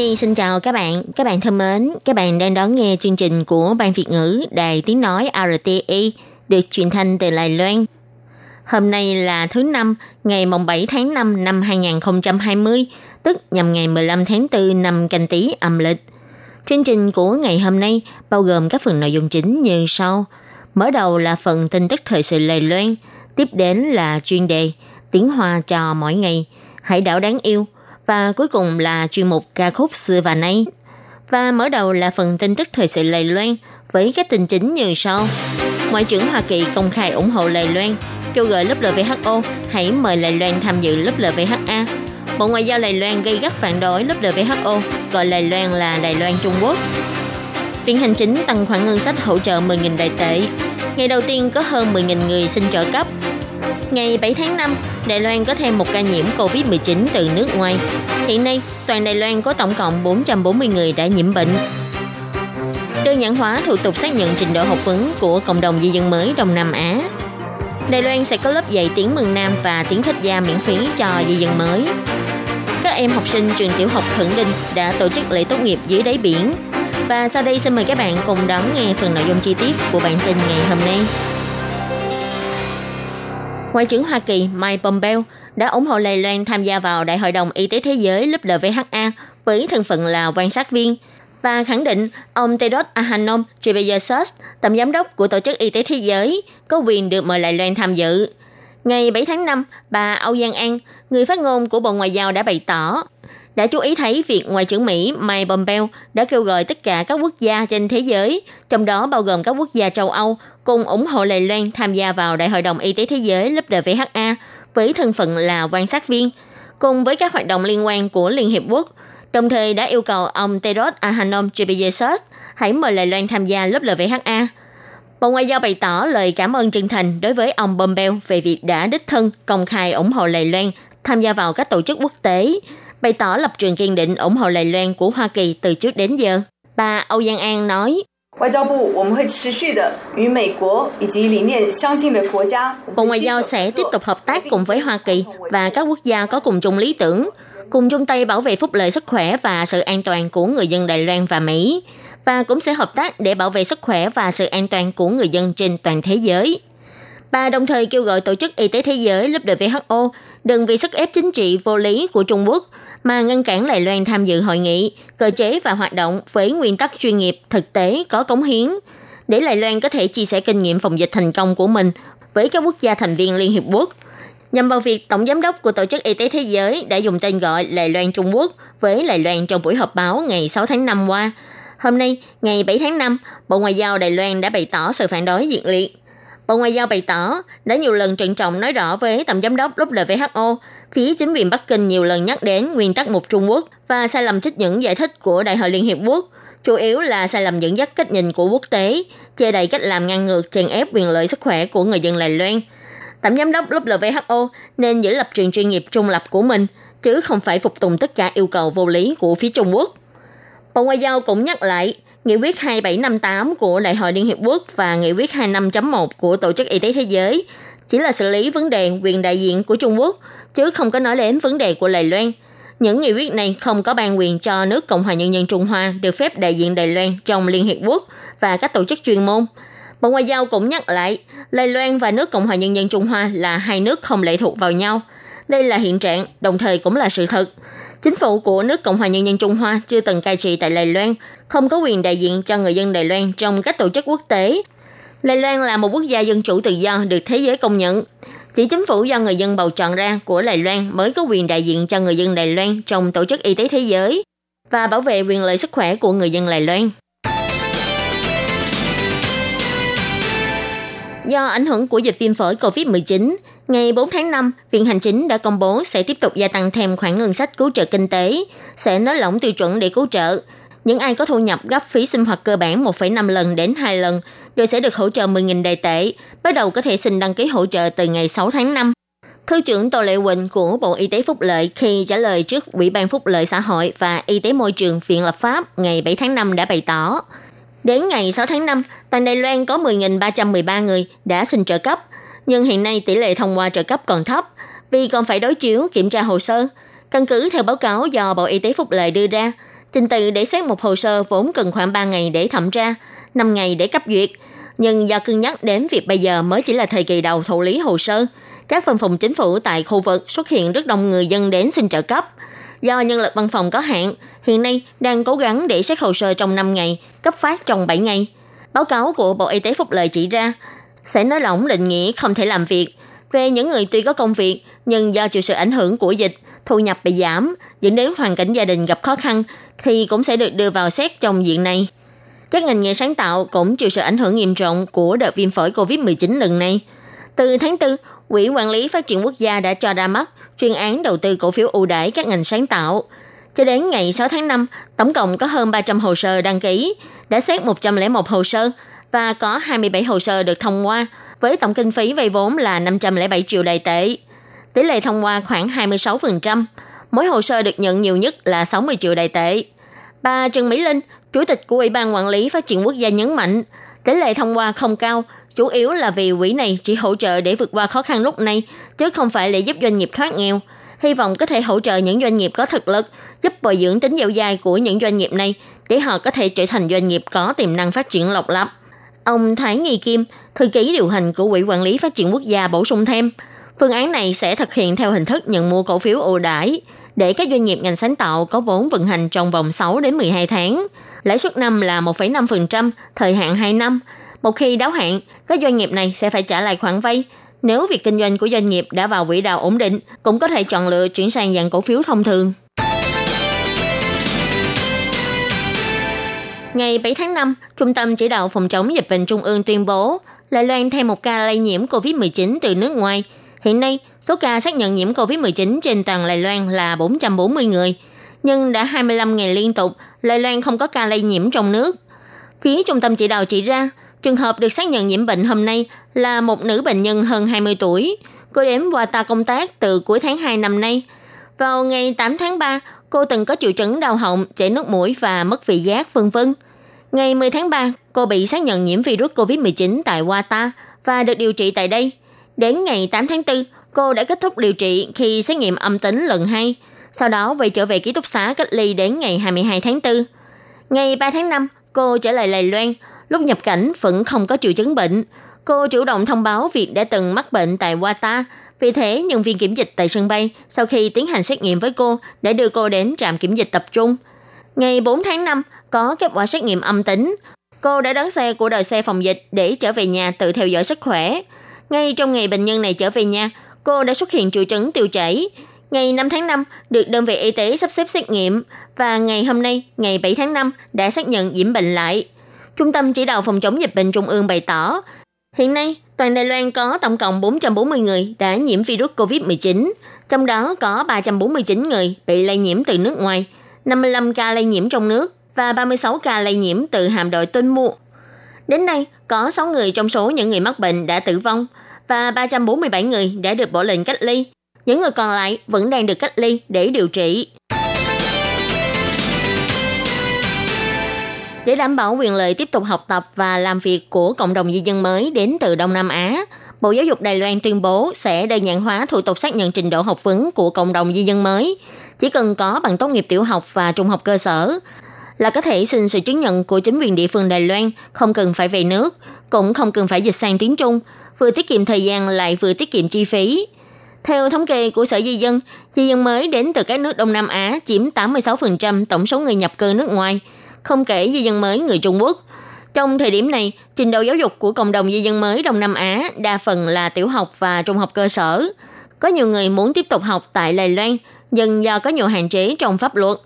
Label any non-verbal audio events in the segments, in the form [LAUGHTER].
Nhi xin chào các bạn, các bạn thân mến, các bạn đang đón nghe chương trình của Ban Việt ngữ Đài Tiếng Nói RTI được truyền thanh từ Đài Loan. Hôm nay là thứ năm, ngày mùng 7 tháng 5 năm 2020, tức nhằm ngày 15 tháng 4 năm canh tý âm lịch. Chương trình của ngày hôm nay bao gồm các phần nội dung chính như sau. Mở đầu là phần tin tức thời sự Đài Loan, tiếp đến là chuyên đề tiếng hoa cho mỗi ngày, hải đảo đáng yêu và cuối cùng là chuyên mục ca khúc xưa và nay. Và mở đầu là phần tin tức thời sự Lầy Loan với các tin chính như sau. Ngoại trưởng Hoa Kỳ công khai ủng hộ Lầy Loan, kêu gọi lớp LVHO hãy mời Lầy Loan tham dự lớp LVHA. Bộ Ngoại giao Lầy Loan gây gắt phản đối lớp LVHO, gọi Lầy Loan là Lầy Loan Trung Quốc. Viện Hành Chính tăng khoản ngân sách hỗ trợ 10.000 đại tệ. Ngày đầu tiên có hơn 10.000 người xin trợ cấp. Ngày 7 tháng 5, Đài Loan có thêm một ca nhiễm COVID-19 từ nước ngoài. Hiện nay, toàn Đài Loan có tổng cộng 440 người đã nhiễm bệnh. Đơn giản hóa thủ tục xác nhận trình độ học vấn của cộng đồng di dân mới Đông Nam Á. Đài Loan sẽ có lớp dạy tiếng mừng Nam và tiếng thích gia miễn phí cho di dân mới. Các em học sinh trường tiểu học Khẩn Đinh đã tổ chức lễ tốt nghiệp dưới đáy biển. Và sau đây xin mời các bạn cùng đón nghe phần nội dung chi tiết của bản tin ngày hôm nay. Ngoại trưởng Hoa Kỳ Mike Pompeo đã ủng hộ Đài Loan tham gia vào Đại hội đồng Y tế Thế giới lớp LVHA với thân phận là quan sát viên và khẳng định ông Tedros Adhanom Ghebreyesus, tổng giám đốc của Tổ chức Y tế Thế giới, có quyền được mời Đài Loan tham dự. Ngày 7 tháng 5, bà Âu Giang An, người phát ngôn của Bộ Ngoại giao đã bày tỏ đã chú ý thấy việc Ngoại trưởng Mỹ Mike Pompeo đã kêu gọi tất cả các quốc gia trên thế giới, trong đó bao gồm các quốc gia châu Âu, cùng ủng hộ Đài Loan tham gia vào Đại hội đồng Y tế Thế giới lớp WHA với thân phận là quan sát viên, cùng với các hoạt động liên quan của Liên Hiệp Quốc, đồng thời đã yêu cầu ông Tedros Adhanom Ghebreyesus hãy mời Đài Loan tham gia lớp LVHA. Bộ Ngoại giao bày tỏ lời cảm ơn chân thành đối với ông Pompeo về việc đã đích thân công khai ủng hộ Đài Loan tham gia vào các tổ chức quốc tế, bày tỏ lập trường kiên định ủng hộ Đài Loan của Hoa Kỳ từ trước đến giờ. Bà Âu Giang An nói, 外交部我们会持续的与美国以及理念相近的国家， Bộ Ngoại giao sẽ tiếp tục hợp tác cùng với Hoa Kỳ và các quốc gia có cùng chung lý tưởng, cùng chung tay bảo vệ phúc lợi sức khỏe và sự an toàn của người dân Đài Loan và Mỹ, và cũng sẽ hợp tác để bảo vệ sức khỏe và sự an toàn của người dân trên toàn thế giới. Bà đồng thời kêu gọi Tổ chức Y tế Thế giới lớp WHO đừng vì sức ép chính trị vô lý của Trung Quốc mà ngăn cản Đài Loan tham dự hội nghị, cơ chế và hoạt động với nguyên tắc chuyên nghiệp, thực tế, có cống hiến, để Đài Loan có thể chia sẻ kinh nghiệm phòng dịch thành công của mình với các quốc gia thành viên Liên Hiệp Quốc. Nhằm vào việc Tổng Giám đốc của Tổ chức Y tế Thế giới đã dùng tên gọi Đài Loan Trung Quốc với Đài Loan trong buổi họp báo ngày 6 tháng 5 qua. Hôm nay, ngày 7 tháng 5, Bộ Ngoại giao Đài Loan đã bày tỏ sự phản đối nhiệt liệt. Bộ Ngoại giao bày tỏ đã nhiều lần trân trọng nói rõ với Tổng Giám đốc lúc WHO phía chính quyền Bắc Kinh nhiều lần nhắc đến nguyên tắc một Trung Quốc và sai lầm trích những giải thích của Đại hội Liên Hiệp Quốc, chủ yếu là sai lầm dẫn dắt cách nhìn của quốc tế, che đậy cách làm ngăn ngược chèn ép quyền lợi sức khỏe của người dân Đài Loan. Tổng giám đốc lúc WHO nên giữ lập trường chuyên nghiệp trung lập của mình, chứ không phải phục tùng tất cả yêu cầu vô lý của phía Trung Quốc. Bộ Ngoại giao cũng nhắc lại, Nghị quyết 2758 của Đại hội Liên Hiệp Quốc và Nghị quyết 25.1 của Tổ chức Y tế Thế giới chỉ là xử lý vấn đề quyền đại diện của Trung Quốc, chứ không có nói đến vấn đề của Đài Loan. Những nghị quyết này không có ban quyền cho nước Cộng hòa Nhân dân Trung Hoa được phép đại diện Đài Loan trong Liên Hiệp Quốc và các tổ chức chuyên môn. Bộ Ngoại giao cũng nhắc lại, Đài Loan và nước Cộng hòa Nhân dân Trung Hoa là hai nước không lệ thuộc vào nhau. Đây là hiện trạng, đồng thời cũng là sự thật. Chính phủ của nước Cộng hòa Nhân dân Trung Hoa chưa từng cai trị tại Đài Loan, không có quyền đại diện cho người dân Đài Loan trong các tổ chức quốc tế. Đài Loan là một quốc gia dân chủ tự do được thế giới công nhận. Chỉ chính phủ do người dân bầu chọn ra của Đài Loan mới có quyền đại diện cho người dân Đài Loan trong Tổ chức Y tế Thế giới và bảo vệ quyền lợi sức khỏe của người dân Đài Loan. Do ảnh hưởng của dịch viêm phổi COVID-19, Ngày 4 tháng 5, Viện Hành Chính đã công bố sẽ tiếp tục gia tăng thêm khoản ngân sách cứu trợ kinh tế, sẽ nới lỏng tiêu chuẩn để cứu trợ. Những ai có thu nhập gấp phí sinh hoạt cơ bản 1,5 lần đến 2 lần đều sẽ được hỗ trợ 10.000 đài tệ, bắt đầu có thể xin đăng ký hỗ trợ từ ngày 6 tháng 5. Thứ trưởng Tô Lệ Quỳnh của Bộ Y tế Phúc Lợi khi trả lời trước Ủy ban Phúc lợi xã hội và Y tế môi trường Viện lập pháp ngày 7 tháng 5 đã bày tỏ. Đến ngày 6 tháng 5, toàn Đài Loan có 10.313 người đã xin trợ cấp, nhưng hiện nay tỷ lệ thông qua trợ cấp còn thấp vì còn phải đối chiếu kiểm tra hồ sơ. Căn cứ theo báo cáo do Bộ Y tế Phúc lợi đưa ra, trình tự để xét một hồ sơ vốn cần khoảng 3 ngày để thẩm tra, 5 ngày để cấp duyệt. Nhưng do cân nhắc đến việc bây giờ mới chỉ là thời kỳ đầu thụ lý hồ sơ, các văn phòng chính phủ tại khu vực xuất hiện rất đông người dân đến xin trợ cấp. Do nhân lực văn phòng có hạn, hiện nay đang cố gắng để xét hồ sơ trong 5 ngày, cấp phát trong 7 ngày. Báo cáo của Bộ Y tế Phúc Lợi chỉ ra, sẽ nới lỏng định nghĩa không thể làm việc về những người tuy có công việc nhưng do chịu sự ảnh hưởng của dịch, thu nhập bị giảm, dẫn đến hoàn cảnh gia đình gặp khó khăn thì cũng sẽ được đưa vào xét trong diện này. Các ngành nghề sáng tạo cũng chịu sự ảnh hưởng nghiêm trọng của đợt viêm phổi COVID-19 lần này. Từ tháng 4, Quỹ quản lý phát triển quốc gia đã cho ra mắt chuyên án đầu tư cổ phiếu ưu đãi các ngành sáng tạo. Cho đến ngày 6 tháng 5, tổng cộng có hơn 300 hồ sơ đăng ký, đã xét 101 hồ sơ và có 27 hồ sơ được thông qua, với tổng kinh phí vay vốn là 507 triệu đài tệ. Tỷ lệ thông qua khoảng 26%, mỗi hồ sơ được nhận nhiều nhất là 60 triệu đài tệ. Bà Trần Mỹ Linh, Chủ tịch của Ủy ban Quản lý Phát triển Quốc gia nhấn mạnh, tỷ lệ thông qua không cao, chủ yếu là vì quỹ này chỉ hỗ trợ để vượt qua khó khăn lúc này, chứ không phải để giúp doanh nghiệp thoát nghèo. Hy vọng có thể hỗ trợ những doanh nghiệp có thực lực, giúp bồi dưỡng tính dẻo dai của những doanh nghiệp này để họ có thể trở thành doanh nghiệp có tiềm năng phát triển lộc lập. Ông Thái Nghi Kim, thư ký điều hành của Quỹ quản lý Phát triển Quốc gia bổ sung thêm, phương án này sẽ thực hiện theo hình thức nhận mua cổ phiếu ưu đãi để các doanh nghiệp ngành sáng tạo có vốn vận hành trong vòng 6 đến 12 tháng. Lãi suất năm là 1,5%, thời hạn 2 năm. Một khi đáo hạn, các doanh nghiệp này sẽ phải trả lại khoản vay. Nếu việc kinh doanh của doanh nghiệp đã vào quỹ đạo ổn định, cũng có thể chọn lựa chuyển sang dạng cổ phiếu thông thường. Ngày 7 tháng 5, Trung tâm Chỉ đạo Phòng chống dịch bệnh Trung ương tuyên bố Đài Loan thêm một ca lây nhiễm COVID-19 từ nước ngoài. Hiện nay, số ca xác nhận nhiễm COVID-19 trên toàn Đài Loan là 440 người. Nhưng đã 25 ngày liên tục, Lai Loan không có ca lây nhiễm trong nước. Phía Trung tâm Chỉ đạo chỉ ra, trường hợp được xác nhận nhiễm bệnh hôm nay là một nữ bệnh nhân hơn 20 tuổi. Cô đến ta công tác từ cuối tháng 2 năm nay. Vào ngày 8 tháng 3, cô từng có triệu chứng đau họng, chảy nước mũi và mất vị giác, vân vân. Ngày 10 tháng 3, cô bị xác nhận nhiễm virus COVID-19 tại Wata và được điều trị tại đây. Đến ngày 8 tháng 4, cô đã kết thúc điều trị khi xét nghiệm âm tính lần 2, sau đó về trở về ký túc xá cách ly đến ngày 22 tháng 4. Ngày 3 tháng 5, cô trở lại Lài Loan, lúc nhập cảnh vẫn không có triệu chứng bệnh. Cô chủ động thông báo việc đã từng mắc bệnh tại Wata vì thế, nhân viên kiểm dịch tại sân bay sau khi tiến hành xét nghiệm với cô đã đưa cô đến trạm kiểm dịch tập trung. Ngày 4 tháng 5, có kết quả xét nghiệm âm tính. Cô đã đón xe của đội xe phòng dịch để trở về nhà tự theo dõi sức khỏe. Ngay trong ngày bệnh nhân này trở về nhà, cô đã xuất hiện triệu chứng tiêu chảy. Ngày 5 tháng 5 được đơn vị y tế sắp xếp xét nghiệm và ngày hôm nay, ngày 7 tháng 5 đã xác nhận nhiễm bệnh lại. Trung tâm chỉ đạo phòng chống dịch bệnh Trung ương bày tỏ, hiện nay toàn Đài Loan có tổng cộng 440 người đã nhiễm virus COVID-19, trong đó có 349 người bị lây nhiễm từ nước ngoài, 55 ca lây nhiễm trong nước và 36 ca lây nhiễm từ hàm đội Tinh Mua. Đến nay, có 6 người trong số những người mắc bệnh đã tử vong và 347 người đã được bỏ lệnh cách ly. Những người còn lại vẫn đang được cách ly để điều trị. Để đảm bảo quyền lợi tiếp tục học tập và làm việc của cộng đồng di dân mới đến từ Đông Nam Á, Bộ Giáo dục Đài Loan tuyên bố sẽ đơn giản hóa thủ tục xác nhận trình độ học vấn của cộng đồng di dân mới. Chỉ cần có bằng tốt nghiệp tiểu học và trung học cơ sở là có thể xin sự chứng nhận của chính quyền địa phương Đài Loan, không cần phải về nước, cũng không cần phải dịch sang tiếng Trung, vừa tiết kiệm thời gian lại vừa tiết kiệm chi phí. Theo thống kê của Sở Di dân, di dân mới đến từ các nước Đông Nam Á chiếm 86% tổng số người nhập cư nước ngoài, không kể di dân mới người Trung Quốc. Trong thời điểm này, trình độ giáo dục của cộng đồng di dân mới Đông Nam Á đa phần là tiểu học và trung học cơ sở. Có nhiều người muốn tiếp tục học tại Đài Loan, nhưng do có nhiều hạn chế trong pháp luật.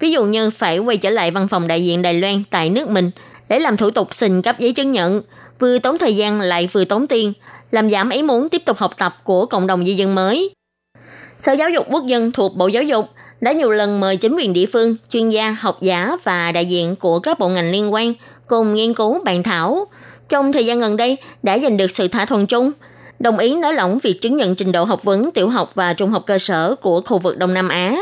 Ví dụ như phải quay trở lại văn phòng đại diện Đài Loan tại nước mình để làm thủ tục xin cấp giấy chứng nhận vừa tốn thời gian lại vừa tốn tiền, làm giảm ý muốn tiếp tục học tập của cộng đồng di dân mới. Sở Giáo dục Quốc dân thuộc Bộ Giáo dục đã nhiều lần mời chính quyền địa phương, chuyên gia, học giả và đại diện của các bộ ngành liên quan cùng nghiên cứu bàn thảo. Trong thời gian gần đây đã giành được sự thỏa thuận chung, đồng ý nới lỏng việc chứng nhận trình độ học vấn tiểu học và trung học cơ sở của khu vực Đông Nam Á.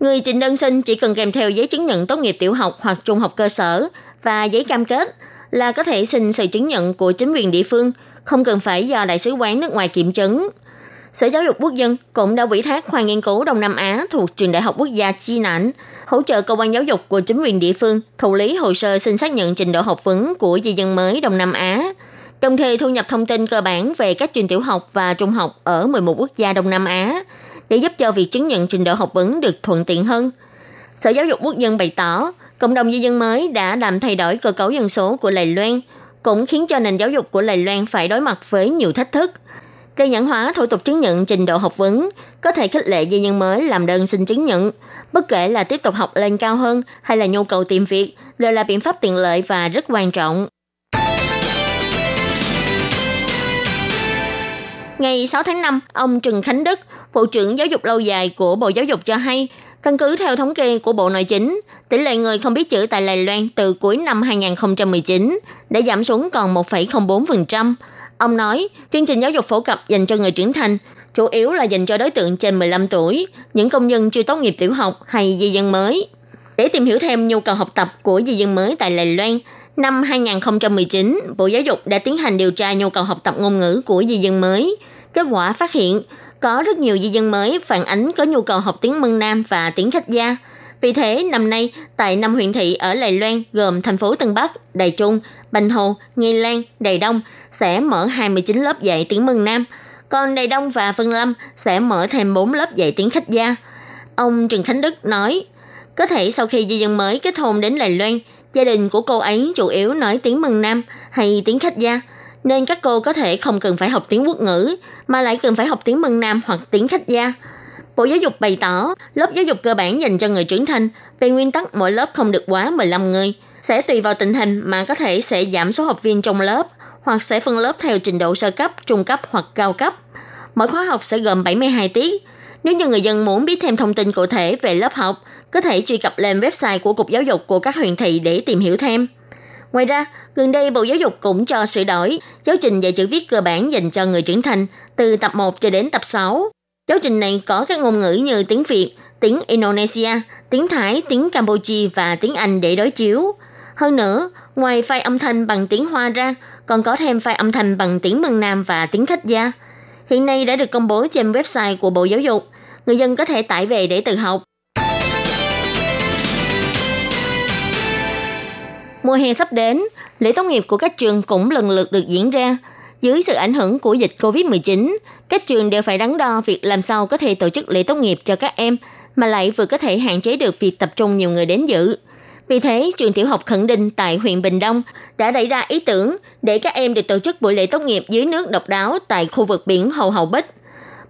Người trình đơn xin chỉ cần kèm theo giấy chứng nhận tốt nghiệp tiểu học hoặc trung học cơ sở và giấy cam kết là có thể xin sự chứng nhận của chính quyền địa phương, không cần phải do đại sứ quán nước ngoài kiểm chứng. Sở Giáo dục Quốc dân cũng đã ủy thác khoa nghiên cứu Đông Nam Á thuộc Trường Đại học Quốc gia Chi Nản hỗ trợ cơ quan giáo dục của chính quyền địa phương thụ lý hồ sơ xin xác nhận trình độ học vấn của di dân mới Đông Nam Á, đồng thời thu nhập thông tin cơ bản về các trường tiểu học và trung học ở 11 quốc gia Đông Nam Á để giúp cho việc chứng nhận trình độ học vấn được thuận tiện hơn. Sở Giáo dục Quốc dân bày tỏ, cộng đồng di dân mới đã làm thay đổi cơ cấu dân số của Lài Loan, cũng khiến cho nền giáo dục của Lài Loan phải đối mặt với nhiều thách thức. Đơn giản hóa thủ tục chứng nhận trình độ học vấn có thể khích lệ di nhân mới làm đơn xin chứng nhận, bất kể là tiếp tục học lên cao hơn hay là nhu cầu tìm việc, đều là biện pháp tiện lợi và rất quan trọng. Ngày 6 tháng 5, ông Trần Khánh Đức, Bộ trưởng Giáo dục lâu dài của Bộ Giáo dục cho hay, căn cứ theo thống kê của Bộ Nội chính, tỷ lệ người không biết chữ tại Đài Loan từ cuối năm 2019 đã giảm xuống còn 1,04%. Ông nói, chương trình giáo dục phổ cập dành cho người trưởng thành chủ yếu là dành cho đối tượng trên 15 tuổi, những công nhân chưa tốt nghiệp tiểu học hay di dân mới. Để tìm hiểu thêm nhu cầu học tập của di dân mới tại Đài Loan, năm 2019, Bộ Giáo dục đã tiến hành điều tra nhu cầu học tập ngôn ngữ của di dân mới. Kết quả phát hiện, có rất nhiều di dân mới phản ánh có nhu cầu học tiếng Mân Nam và tiếng khách gia. Vì thế, năm nay, tại năm huyện thị ở Lài Loan gồm thành phố Tân Bắc, Đài Trung, Bành Hồ, Nghi Lan, Đài Đông sẽ mở 29 lớp dạy tiếng Mân Nam, còn Đài Đông và Vân Lâm sẽ mở thêm 4 lớp dạy tiếng khách gia. Ông Trần Khánh Đức nói, có thể sau khi di dân mới kết hôn đến Lài Loan, gia đình của cô ấy chủ yếu nói tiếng Mân Nam hay tiếng khách gia, nên các cô có thể không cần phải học tiếng quốc ngữ, mà lại cần phải học tiếng Mân Nam hoặc tiếng khách gia. Bộ Giáo dục bày tỏ, lớp giáo dục cơ bản dành cho người trưởng thành, về nguyên tắc mỗi lớp không được quá 15 người, sẽ tùy vào tình hình mà có thể sẽ giảm số học viên trong lớp, hoặc sẽ phân lớp theo trình độ sơ cấp, trung cấp hoặc cao cấp. Mỗi khóa học sẽ gồm 72 tiết. Nếu như người dân muốn biết thêm thông tin cụ thể về lớp học, có thể truy cập lên website của Cục Giáo dục của các huyện thị để tìm hiểu thêm. Ngoài ra, gần đây Bộ Giáo dục cũng cho sửa đổi giáo trình dạy chữ viết cơ bản dành cho người trưởng thành từ tập 1 cho đến tập 6. Giáo trình này có các ngôn ngữ như tiếng Việt, tiếng Indonesia, tiếng Thái, tiếng Campuchia và tiếng Anh để đối chiếu. Hơn nữa, ngoài file âm thanh bằng tiếng Hoa ra, còn có thêm file âm thanh bằng tiếng mường Nam và tiếng khách gia. Hiện nay đã được công bố trên website của Bộ Giáo dục. Người dân có thể tải về để tự học. Mùa hè sắp đến, lễ tốt nghiệp của các trường cũng lần lượt được diễn ra. Dưới sự ảnh hưởng của dịch COVID-19, các trường đều phải đắn đo việc làm sao có thể tổ chức lễ tốt nghiệp cho các em, mà lại vừa có thể hạn chế được việc tập trung nhiều người đến dự. Vì thế, trường tiểu học Khẩn Đinh tại huyện Bình Đông đã đẩy ra ý tưởng để các em được tổ chức buổi lễ tốt nghiệp dưới nước độc đáo tại khu vực biển Hầu Hầu Bích.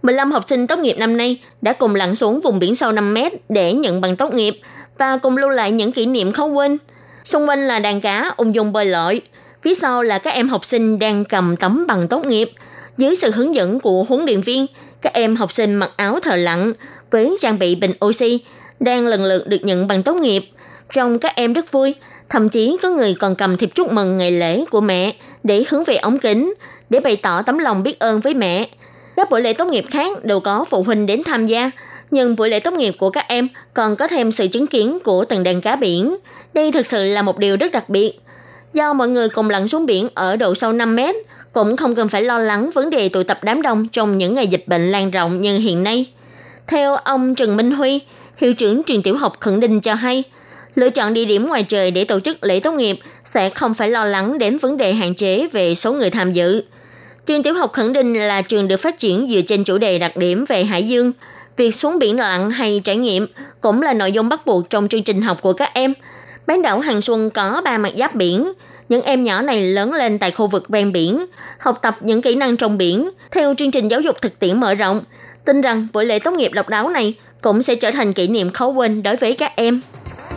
15 học sinh tốt nghiệp năm nay đã cùng lặn xuống vùng biển sâu 5 mét để nhận bằng tốt nghiệp và cùng lưu lại những kỷ niệm khó quên. Xung quanh là đàn cá ung dung bơi lội, phía sau là các em học sinh đang cầm tấm bằng tốt nghiệp. Dưới sự hướng dẫn của huấn luyện viên, các em học sinh mặc áo thờ lặn với trang bị bình oxy đang lần lượt được nhận bằng tốt nghiệp – trong các em rất vui, thậm chí có người còn cầm thiệp chúc mừng ngày lễ của mẹ để hướng về ống kính, để bày tỏ tấm lòng biết ơn với mẹ. Các buổi lễ tốt nghiệp khác đều có phụ huynh đến tham gia, nhưng buổi lễ tốt nghiệp của các em còn có thêm sự chứng kiến của từng đàn cá biển. Đây thực sự là một điều rất đặc biệt. Do mọi người cùng lặn xuống biển ở độ sâu 5 mét, cũng không cần phải lo lắng vấn đề tụ tập đám đông trong những ngày dịch bệnh lan rộng như hiện nay. Theo ông Trần Minh Huy, hiệu trưởng trường tiểu học Khẩn Đình cho hay, lựa chọn địa điểm ngoài trời để tổ chức lễ tốt nghiệp sẽ không phải lo lắng đến vấn đề hạn chế về số người tham dự. Trường tiểu học Khẩn Đình là trường được phát triển dựa trên chủ đề đặc điểm về hải dương. Việc xuống biển lặn hay trải nghiệm cũng là nội dung bắt buộc trong chương trình học của các em. Bán đảo Hằng Xuân có ba mặt giáp biển. Những em nhỏ này lớn lên tại khu vực ven biển, học tập những kỹ năng trong biển theo chương trình giáo dục thực tiễn mở rộng. Tin rằng buổi lễ tốt nghiệp độc đáo này cũng sẽ trở thành kỷ niệm khó quên đối với các em.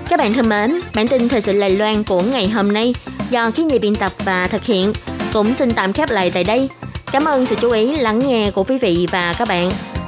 Các bạn thân mến, bản tin thời sự Lài Loan của ngày hôm nay do khí nhị biên tập và thực hiện. cũng xin tạm khép lại tại đây. Cảm ơn sự chú ý lắng nghe của quý vị và các bạn.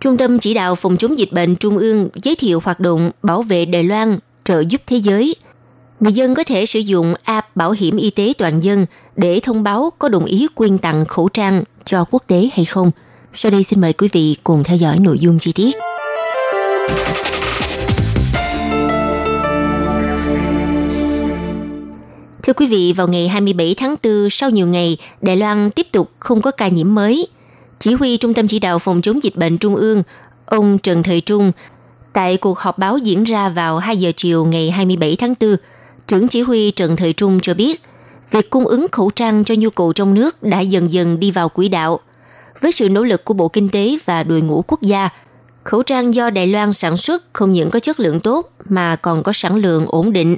Trung tâm Chỉ đạo Phòng chống dịch bệnh Trung ương giới thiệu hoạt động bảo vệ Đài Loan trợ giúp thế giới. Người dân có thể sử dụng app bảo hiểm y tế toàn dân để thông báo có đồng ý quyên tặng khẩu trang cho quốc tế hay không. Sau đây xin mời quý vị cùng theo dõi nội dung chi tiết. Thưa quý vị, vào ngày 27 tháng 4, sau nhiều ngày, Đài Loan tiếp tục không có ca nhiễm mới. Chỉ huy Trung tâm Chỉ đạo Phòng chống dịch bệnh Trung ương, ông Trần Thời Trung, tại cuộc họp báo diễn ra vào 2 giờ chiều ngày 27 tháng 4, trưởng chỉ huy Trần Thời Trung cho biết, việc cung ứng khẩu trang cho nhu cầu trong nước đã dần dần đi vào quỹ đạo. Với sự nỗ lực của Bộ Kinh tế và đội ngũ quốc gia, khẩu trang do Đài Loan sản xuất không những có chất lượng tốt mà còn có sản lượng ổn định.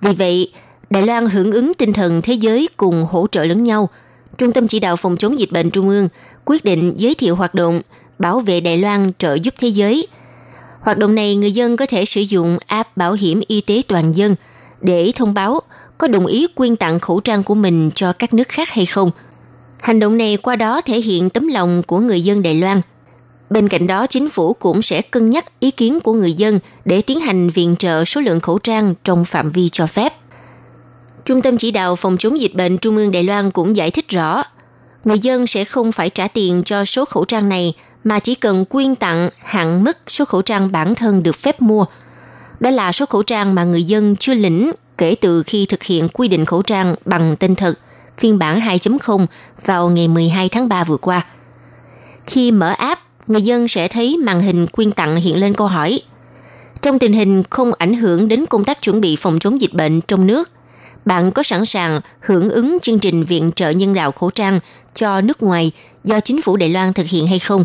Vì vậy, Đài Loan hưởng ứng tinh thần thế giới cùng hỗ trợ lẫn nhau. Trung tâm Chỉ đạo Phòng chống dịch bệnh Trung ương quyết định giới thiệu hoạt động bảo vệ Đài Loan trợ giúp thế giới. Hoạt động này người dân có thể sử dụng app bảo hiểm y tế toàn dân để thông báo có đồng ý quyên tặng khẩu trang của mình cho các nước khác hay không. Hành động này qua đó thể hiện tấm lòng của người dân Đài Loan. Bên cạnh đó, chính phủ cũng sẽ cân nhắc ý kiến của người dân để tiến hành viện trợ số lượng khẩu trang trong phạm vi cho phép. Trung tâm chỉ đạo phòng chống dịch bệnh Trung ương Đài Loan cũng giải thích rõ, người dân sẽ không phải trả tiền cho số khẩu trang này mà chỉ cần quyên tặng hạn mức số khẩu trang bản thân được phép mua. Đó là số khẩu trang mà người dân chưa lĩnh kể từ khi thực hiện quy định khẩu trang bằng tên thật phiên bản 2.0 vào ngày 12 tháng 3 vừa qua. Khi mở app, người dân sẽ thấy màn hình quyên tặng hiện lên câu hỏi. Trong tình hình không ảnh hưởng đến công tác chuẩn bị phòng chống dịch bệnh trong nước, bạn có sẵn sàng hưởng ứng chương trình viện trợ nhân đạo khẩu trang cho nước ngoài do chính phủ Đài Loan thực hiện hay không?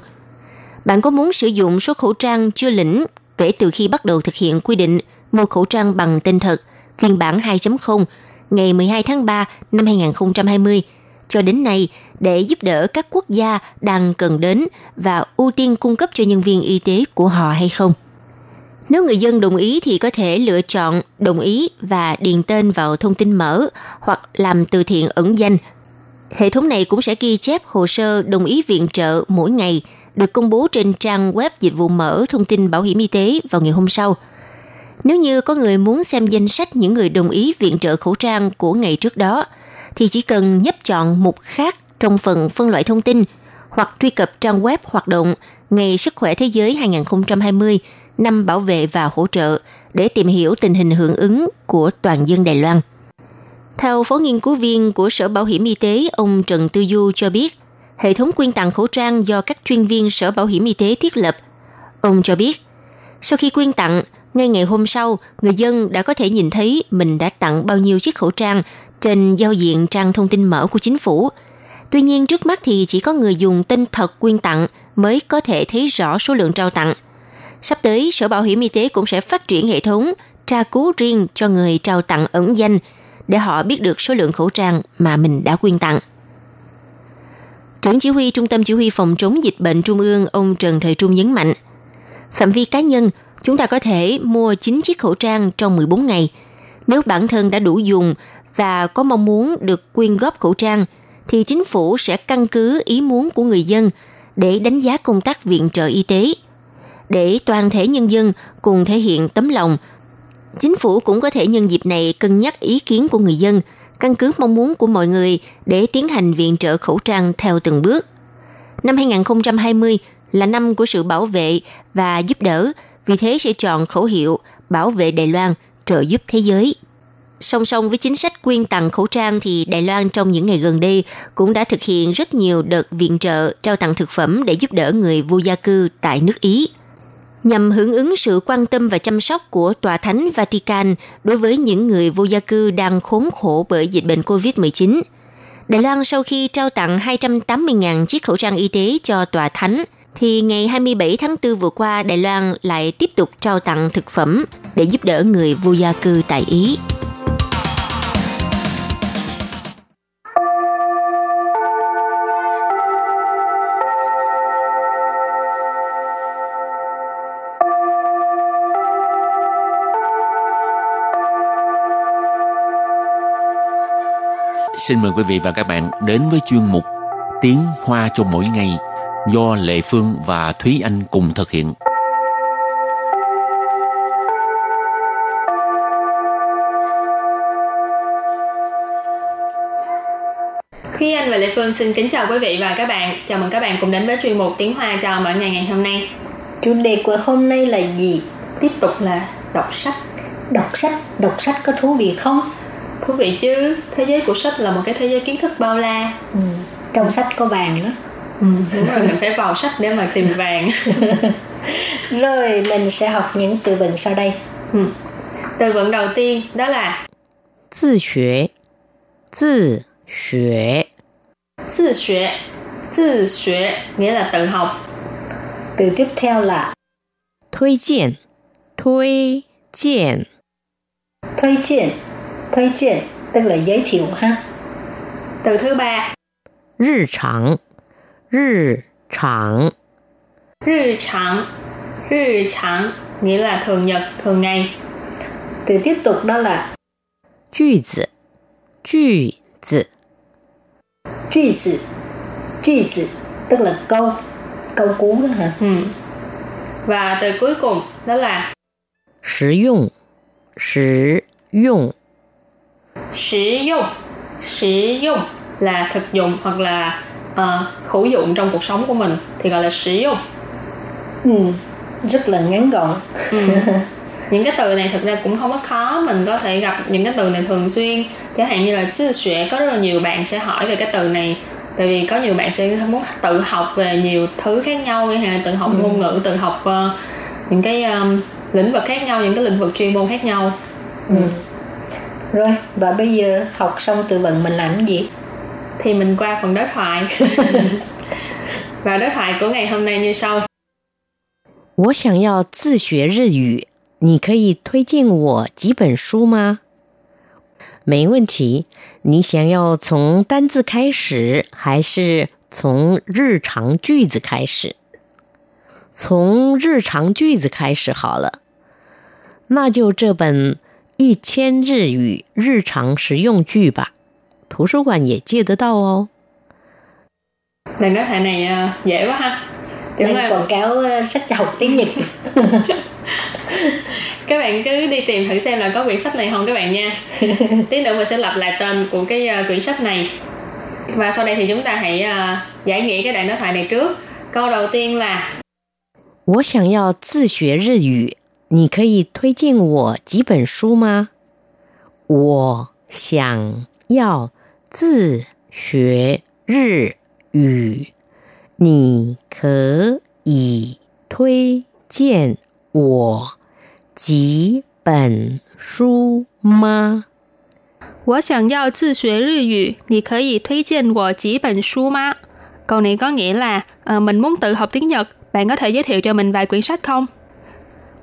Bạn có muốn sử dụng số khẩu trang chưa lĩnh kể từ khi bắt đầu thực hiện quy định mua khẩu trang bằng tên thật, phiên bản 2.0 ngày 12 tháng 3 năm 2020 cho đến nay để giúp đỡ các quốc gia đang cần đến và ưu tiên cung cấp cho nhân viên y tế của họ hay không? Nếu người dân đồng ý thì có thể lựa chọn đồng ý và điền tên vào thông tin mở hoặc làm từ thiện ẩn danh. Hệ thống này cũng sẽ ghi chép hồ sơ đồng ý viện trợ mỗi ngày được công bố trên trang web dịch vụ mở thông tin bảo hiểm y tế vào ngày hôm sau. Nếu như có người muốn xem danh sách những người đồng ý viện trợ khẩu trang của ngày trước đó, thì chỉ cần nhấp chọn mục khác trong phần phân loại thông tin hoặc truy cập trang web hoạt động Ngày Sức khỏe Thế giới 2020 năm bảo vệ và hỗ trợ để tìm hiểu tình hình hưởng ứng của toàn dân Đài Loan. Theo phó nghiên cứu viên của Sở Bảo hiểm Y tế, ông Trần Tư Du cho biết, hệ thống quyên tặng khẩu trang do các chuyên viên Sở Bảo hiểm Y tế thiết lập. Ông cho biết, sau khi quyên tặng, ngay ngày hôm sau, người dân đã có thể nhìn thấy mình đã tặng bao nhiêu chiếc khẩu trang trên giao diện trang thông tin mở của chính phủ. Tuy nhiên trước mắt thì chỉ có người dùng tên thật quyên tặng mới có thể thấy rõ số lượng trao tặng – Sắp tới, Sở Bảo hiểm Y tế cũng sẽ phát triển hệ thống tra cứu riêng cho người trao tặng ẩn danh để họ biết được số lượng khẩu trang mà mình đã quyên tặng. Trưởng chỉ huy Trung tâm Chỉ huy Phòng chống dịch bệnh Trung ương ông Trần Thời Trung nhấn mạnh, phạm vi cá nhân, chúng ta có thể mua 9 chiếc khẩu trang trong 14 ngày. Nếu bản thân đã đủ dùng và có mong muốn được quyên góp khẩu trang, thì chính phủ sẽ căn cứ ý muốn của người dân để đánh giá công tác viện trợ y tế – để toàn thể nhân dân cùng thể hiện tấm lòng. Chính phủ cũng có thể nhân dịp này cân nhắc ý kiến của người dân, căn cứ mong muốn của mọi người để tiến hành viện trợ khẩu trang theo từng bước. Năm 2020 là năm của sự bảo vệ và giúp đỡ, vì thế sẽ chọn khẩu hiệu bảo vệ Đài Loan, trợ giúp thế giới. Song song với chính sách quyên tặng khẩu trang thì Đài Loan trong những ngày gần đây cũng đã thực hiện rất nhiều đợt viện trợ trao tặng thực phẩm để giúp đỡ người vô gia cư tại nước Ý nhằm hưởng ứng sự quan tâm và chăm sóc của Tòa Thánh Vatican đối với những người vô gia cư đang khốn khổ bởi dịch bệnh COVID-19. Đài Loan sau khi trao tặng 280.000 chiếc khẩu trang y tế cho Tòa Thánh thì ngày 27 tháng 4 vừa qua, Đài Loan lại tiếp tục trao tặng thực phẩm để giúp đỡ người vô gia cư tại Ý. Xin mời quý vị và các bạn đến với chuyên mục Tiếng Hoa cho mỗi ngày do Lệ Phương và Thúy Anh cùng thực hiện. Thúy Anh và Lệ Phương xin kính chào quý vị và các bạn. Chào mừng các bạn cùng đến với chuyên mục Tiếng Hoa cho mỗi ngày ngày hôm nay. Chủ đề của hôm nay là gì? Tiếp tục là đọc sách. Đọc sách, đọc sách có thú vị không? thú vị chứ thế giới của sách là một cái thế giới kiến thức bao la ừ. trong sách có vàng đó ừ. đúng rồi mình phải vào sách để mà tìm vàng [LAUGHS] rồi mình sẽ học những từ vựng sau đây ừ. từ vựng đầu tiên đó là tự học tự học tự học tự học nghĩa là tự học từ tiếp theo là thuê kiện thuê kiện thuê kiện Thuê chuyện tức là giới thiệu ha. Từ thứ ba 日常，日常， rư trạng. Rư trạng nghĩa là thường nhật, thường ngày. Từ tiếp tục đó là 句子，句子， truy sự. Truy sự tức là câu. Câu cú đó hả? Ừ. Và từ cuối cùng đó là 实用，实用， Sử dụng. Sử dụng là thực dụng hoặc là hữu dụng trong cuộc sống của mình thì gọi là sử dụng. Ừ. Rất là ngắn gọn. Ừ. [LAUGHS] những cái từ này thực ra cũng không có khó mình có thể gặp những cái từ này thường xuyên chẳng hạn như là chia sẻ có rất là nhiều bạn sẽ hỏi về cái từ này tại vì có nhiều bạn sẽ muốn tự học về nhiều thứ khác nhau hay là tự học ngôn ngữ tự học ờ, những cái um, lĩnh vực khác nhau những cái lĩnh vực chuyên môn khác nhau Ừ Rồi, và bây giờ học xong từ vựng mình làm cái gì? thì mình qua phần đối thoại [LAUGHS] và đối thoại của ngày hôm nay như sau 我想要自学日语，你可以推荐我几本书吗？没问题。你想要从单字开始，还是从日常句子开始？从日常句子开始好了。那就这本《 一千日语日常实用句》吧，图书馆也借得到哦。 lần đối thoại này ờ, dễ quá ha Chuẩn Đang là quảng cáo ờ, sách học tiếng Nhật. [LAUGHS] các bạn cứ đi tìm thử xem là có quyển sách này không các bạn nha tí nữa mình sẽ lặp lại tên của cái uh, quyển sách này và sau đây thì chúng ta hãy uh, giải nghĩa cái đoạn đối thoại này trước câu đầu tiên là 我想要自学日语， 你可以推荐我几本书吗？我想要自学日语，你可以推荐我几本书吗？我想要自学日语你可以推荐我几本书吗 câu này có nghĩa là ờ, mình muốn tự học tiếng Nhật bạn có thể giới thiệu cho mình vài quyển sách không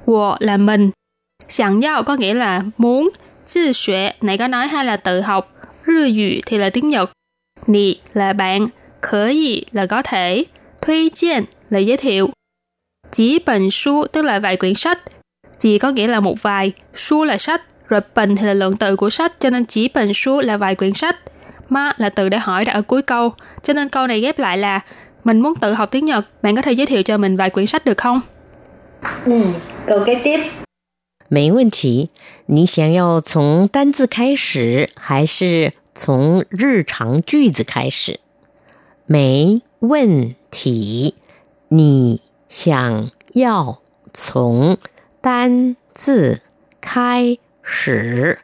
我 là mình. Sẵn giao có nghĩa là muốn, chữ xuệ này có nói hay là tự học, rư ngữ thì là tiếng Nhật. Nì là bạn, khở gì là có thể, thuê 荐 là giới thiệu. Chỉ bình su tức là vài quyển sách, chỉ có nghĩa là một vài, su là sách, rồi bình thì là lượng từ của sách cho nên chỉ bình su là vài quyển sách. Ma là từ để hỏi đặt ở cuối câu, cho nên câu này ghép lại là mình muốn tự học tiếng Nhật, bạn có thể giới thiệu cho mình vài quyển sách được không? Ừ. Câu kế tiếp. 没问题。你想要从单字开始，还是从日常句子开始？没问题。你想要从单字开始，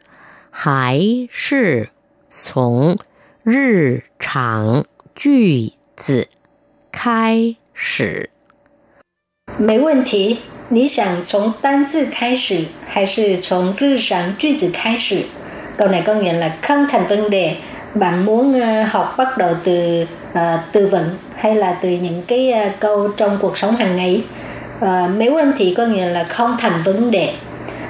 还是从日常句子开始？没问题。你想从单字开始，还是从日常句子开始？Câu này có nghĩa là không thành vấn đề. Bạn muốn ờ, học bắt đầu từ ờ, từ vựng hay là từ những cái uh, câu trong cuộc sống hàng ngày uh, mấy vấn thì có nghĩa là không thành vấn đề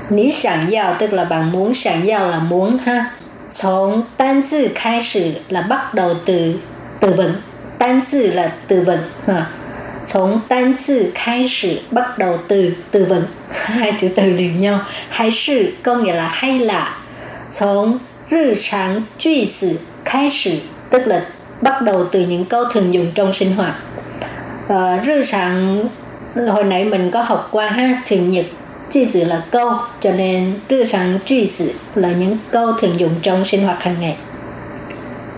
Ní sẵn giao tức là bạn muốn sẵn giao là muốn ha 从单字开始 là bắt đầu từ từ vựng单字 là từ vựng ha 从单字开始 bắt đầu từ từ vựng [LAUGHS] hai chữ từ liền nhau hay sự có nghĩa là hay là 从日常句子开始 tức là bắt đầu từ những câu thường dùng trong sinh hoạt à, rư sáng hồi nãy mình có học qua ha thường nhật句子 là câu cho nên rư sáng 句子 là những câu thường dùng trong sinh hoạt hàng ngày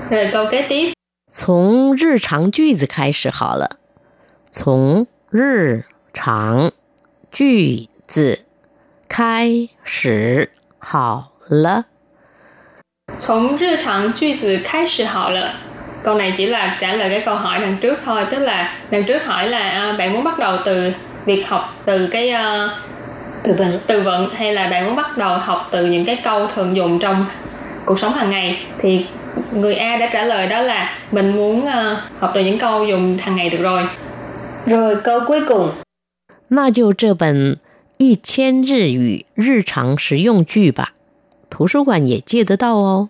rồi câu kế tiếp 从日常句子开始好了。 从日常句子开始好了。从日常句子开始好了。câu này chỉ là trả lời cái câu hỏi đằng trước thôi tức là đằng trước hỏi là à, bạn muốn bắt đầu từ việc học từ cái uh, từ vựng từ vựng hay là bạn muốn bắt đầu học từ những cái câu thường dùng trong cuộc sống hàng ngày thì người A đã trả lời đó là mình muốn uh, học từ những câu dùng hàng ngày được rồi rồi câu cuối cùng 那就这本一千日语日常实用句吧，图书馆也借得到哦。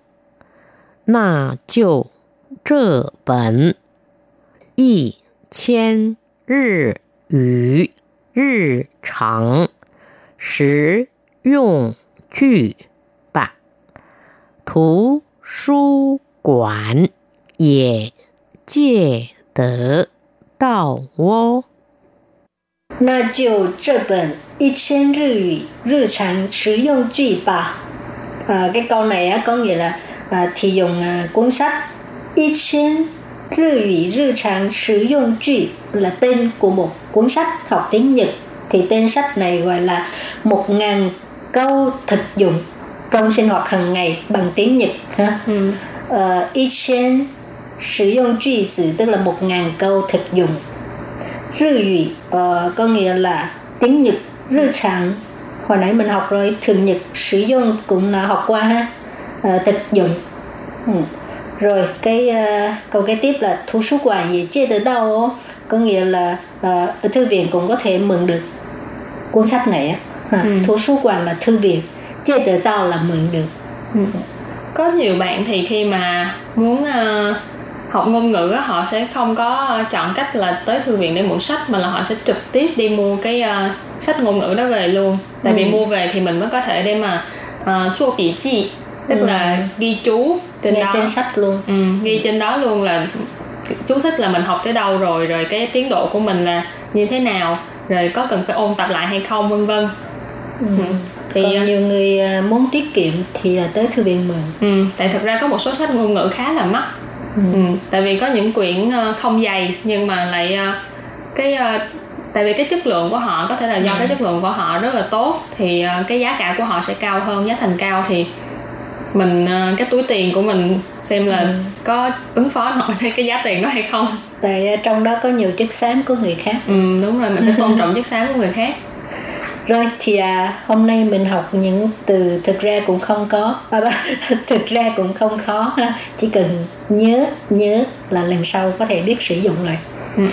那就这本一千日语日常实用句吧，图书馆也借得到哦。那就这本一千日语日常实用句吧. À, cái câu này á, có nghĩa là à, thì dùng à, cuốn sách y千日语日常实用句 là tên của một cuốn sách học tiếng Nhật thì tên sách này gọi là một ngàn câu thực dụng trong sinh hoạt hàng ngày bằng tiếng Nhật ha. ừ. Ờ, y千 sử dụng 句子 tức là một ngàn câu thực dụng. Rư uh, ờ, có nghĩa là tiếng Nhật rư ừ. sản hồi nãy mình học rồi thường nhật sử dụng cũng là học qua ha. Uh, thực dụng. Ừ. rồi cái uh, câu kế tiếp là thu số quản gì chia từ đâu? Có nghĩa là uh, ở thư viện cũng có thể mượn được cuốn sách này á, Ừ. thu số quản là thư viện chia từ đâu là mượn được. Ừ. có nhiều bạn thì khi mà muốn uh, học ngôn ngữ họ sẽ không có chọn cách là tới thư viện để mượn sách mà là họ sẽ trực tiếp đi mua cái uh, sách ngôn ngữ đó về luôn tại ừ. vì mua về thì mình mới có thể để mà uh, chua bị chi tức ừ. là ghi chú trên Nghe đó trên sách luôn ừ, ghi trên đó luôn là chú thích là mình học tới đâu rồi rồi cái tiến độ của mình là như thế nào rồi có cần phải ôn tập lại hay không vân vân ừ. Ừ. thì Còn nhiều người muốn tiết kiệm thì tới thư viện mượn ừ, tại thực ra có một số sách ngôn ngữ khá là mắc ừ. Ừ, tại vì có những quyển ờ, không dày nhưng mà lại ờ, cái ờ, tại vì cái chất lượng của họ có thể là do ừ. cái chất lượng của họ rất là tốt thì cái giá cả của họ sẽ cao hơn giá thành cao thì mình cái túi tiền của mình xem là ừ. có ứng phó nổi với cái giá tiền đó hay không tại trong đó có nhiều chất xám của người khác ừ đúng rồi mình phải tôn trọng chất xám của người khác rồi thì à, hôm nay mình học những từ thực ra cũng không có. À, [LAUGHS] thực ra cũng không khó ha. Chỉ cần nhớ nhớ là lần sau có thể biết sử dụng lại. Ừ.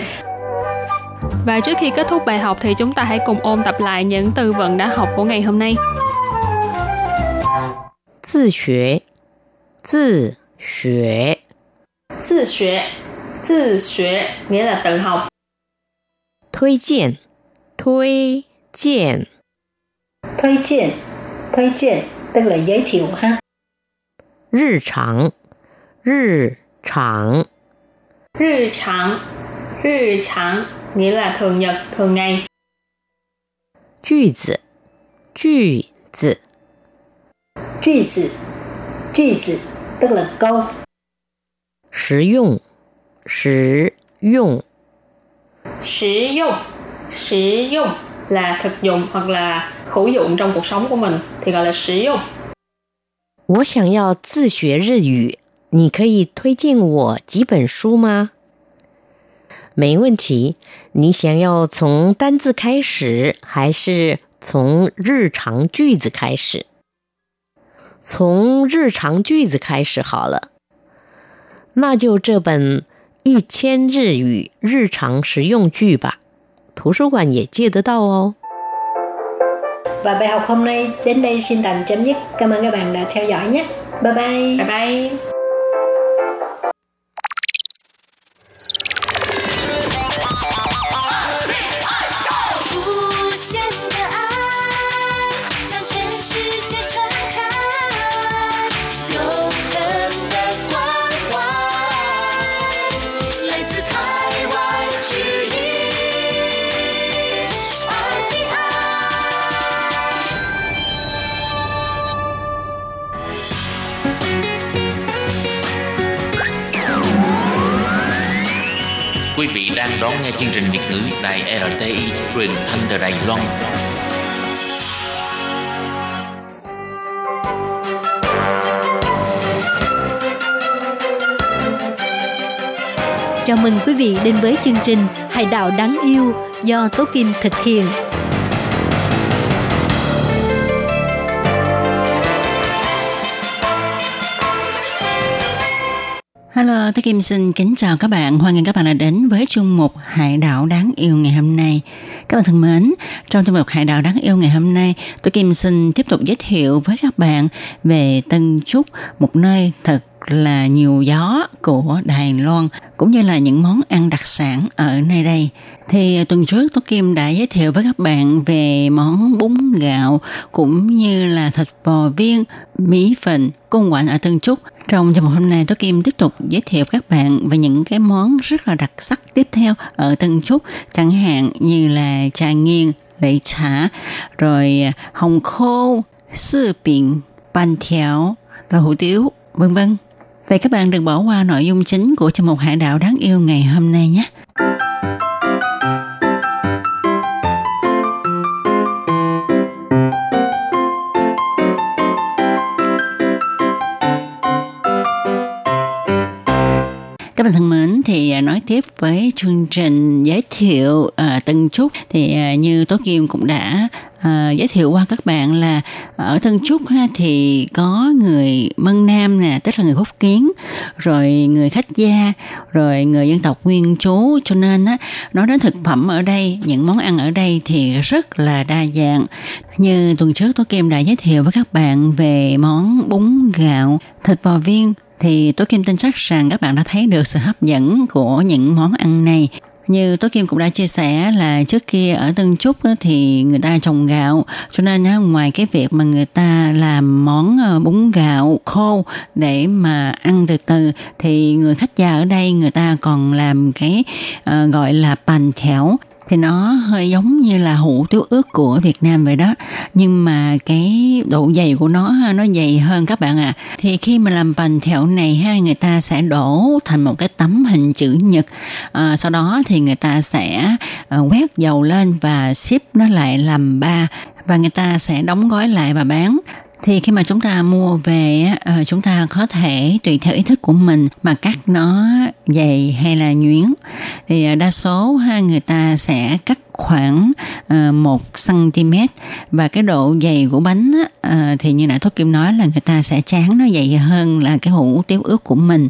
và trước khi kết thúc bài học thì chúng ta hãy cùng ôn tập lại những từ vựng đã học của ngày hôm nay. Tự học Tự học Tự học Tự học nghĩa là tự học. Thuê 荐 Thuê 荐 Thuê 荐 tức là giới thiệu ha. 日常日常日常日常 nghĩa là thường nhật, thường ngày. 句子句子句子句子 tức là câu. 实用实用实用实用 là thực dụng hoặc là hữu dụng trong cuộc sống của mình thì gọi là sử dụng. 我想要自学日语，你可以推荐我几本书吗？没问题。你想要从单字开始，还是从日常句子开始？从日常句子开始好了。那就这本 一千日语日常实用句吧， 图书馆也借得到哦。 Và bài học hôm nay đến đây xin tạm chấm dứt. Cảm ơn các bạn đã theo dõi nhé. Bye bye. Bye bye. Đang đón nghe chương trình Việt ngữ Đài RTI truyền thanh từ Đài Loan. Chào mừng quý vị đến với chương trình Hải đảo đáng yêu do Tố Kim thực hiện. Hello, tôi Kim xin kính chào các bạn. Hoan nghênh các bạn đã đến với chương mục Hải đảo đáng yêu ngày hôm nay. Các bạn thân mến, trong chương mục Hải đảo đáng yêu ngày hôm nay, tôi Kim xin tiếp tục giới thiệu với các bạn về Tân Trúc, một nơi thật là nhiều gió của Đài Loan cũng như là những món ăn đặc sản ở nơi đây. Thì tuần trước Tố Kim đã giới thiệu với các bạn về món bún gạo cũng như là thịt bò viên, mỹ phình, cung quạnh ở Tân Trúc. Trong chương hôm nay Tố Kim tiếp tục giới thiệu các bạn về những cái món rất là đặc sắc tiếp theo ở Tân Trúc chẳng hạn như là trà nghiêng, lệ trà, rồi hồng khô, sư biển, bánh theo, rồi hủ tiếu, vân vân. Vậy các bạn đừng bỏ qua nội dung chính của chương mục Hải đảo đáng yêu ngày hôm nay nhé. Các bạn thân mến, thì à, nói tiếp với chương trình giới thiệu à, Tân Trúc. Thì à, như Tố Kim cũng đã à, giới thiệu qua các bạn là ở Tân Trúc ha, thì có người Mân Nam nè, tức là người Phúc Kiến, rồi người khách gia, rồi người dân tộc Nguyên chú cho nên á nói đến thực phẩm ở đây, những món ăn ở đây thì rất là đa dạng. Như tuần trước Tố Kim đã giới thiệu với các bạn về món bún gạo, thịt bò viên thì Tố Kim tin chắc rằng các bạn đã thấy được sự hấp dẫn của những món ăn này. Như Tố Kim cũng đã chia sẻ là trước kia ở Tân Trúc thì người ta trồng gạo, cho nên ngoài cái việc mà người ta làm món ờ, bún gạo khô để mà ăn từ từ, thì người khách già ở đây người ta còn làm cái ờ, gọi là bánh thẻo thì nó hơi giống như là hủ tiếu ướt của Việt Nam vậy đó. Nhưng mà cái độ dày của nó nó dày hơn các bạn ạ. À. thì khi mà làm bánh thẹo này ha người ta sẽ đổ thành một cái tấm hình chữ nhật. À, sau đó thì người ta sẽ à, quét dầu lên và ship nó lại làm ba. Và người ta sẽ đóng gói lại và bán thì khi mà chúng ta mua về ờ, chúng ta có thể tùy theo ý thích của mình mà cắt nó dày hay là nhuyễn. Thì ờ, đa số ha người ta sẽ cắt khoảng ờ, một cm và cái độ dày của bánh ờ, thì như nãy Thốt Kim nói là người ta sẽ chán nó dày hơn là cái hũ tiếu ướt của mình.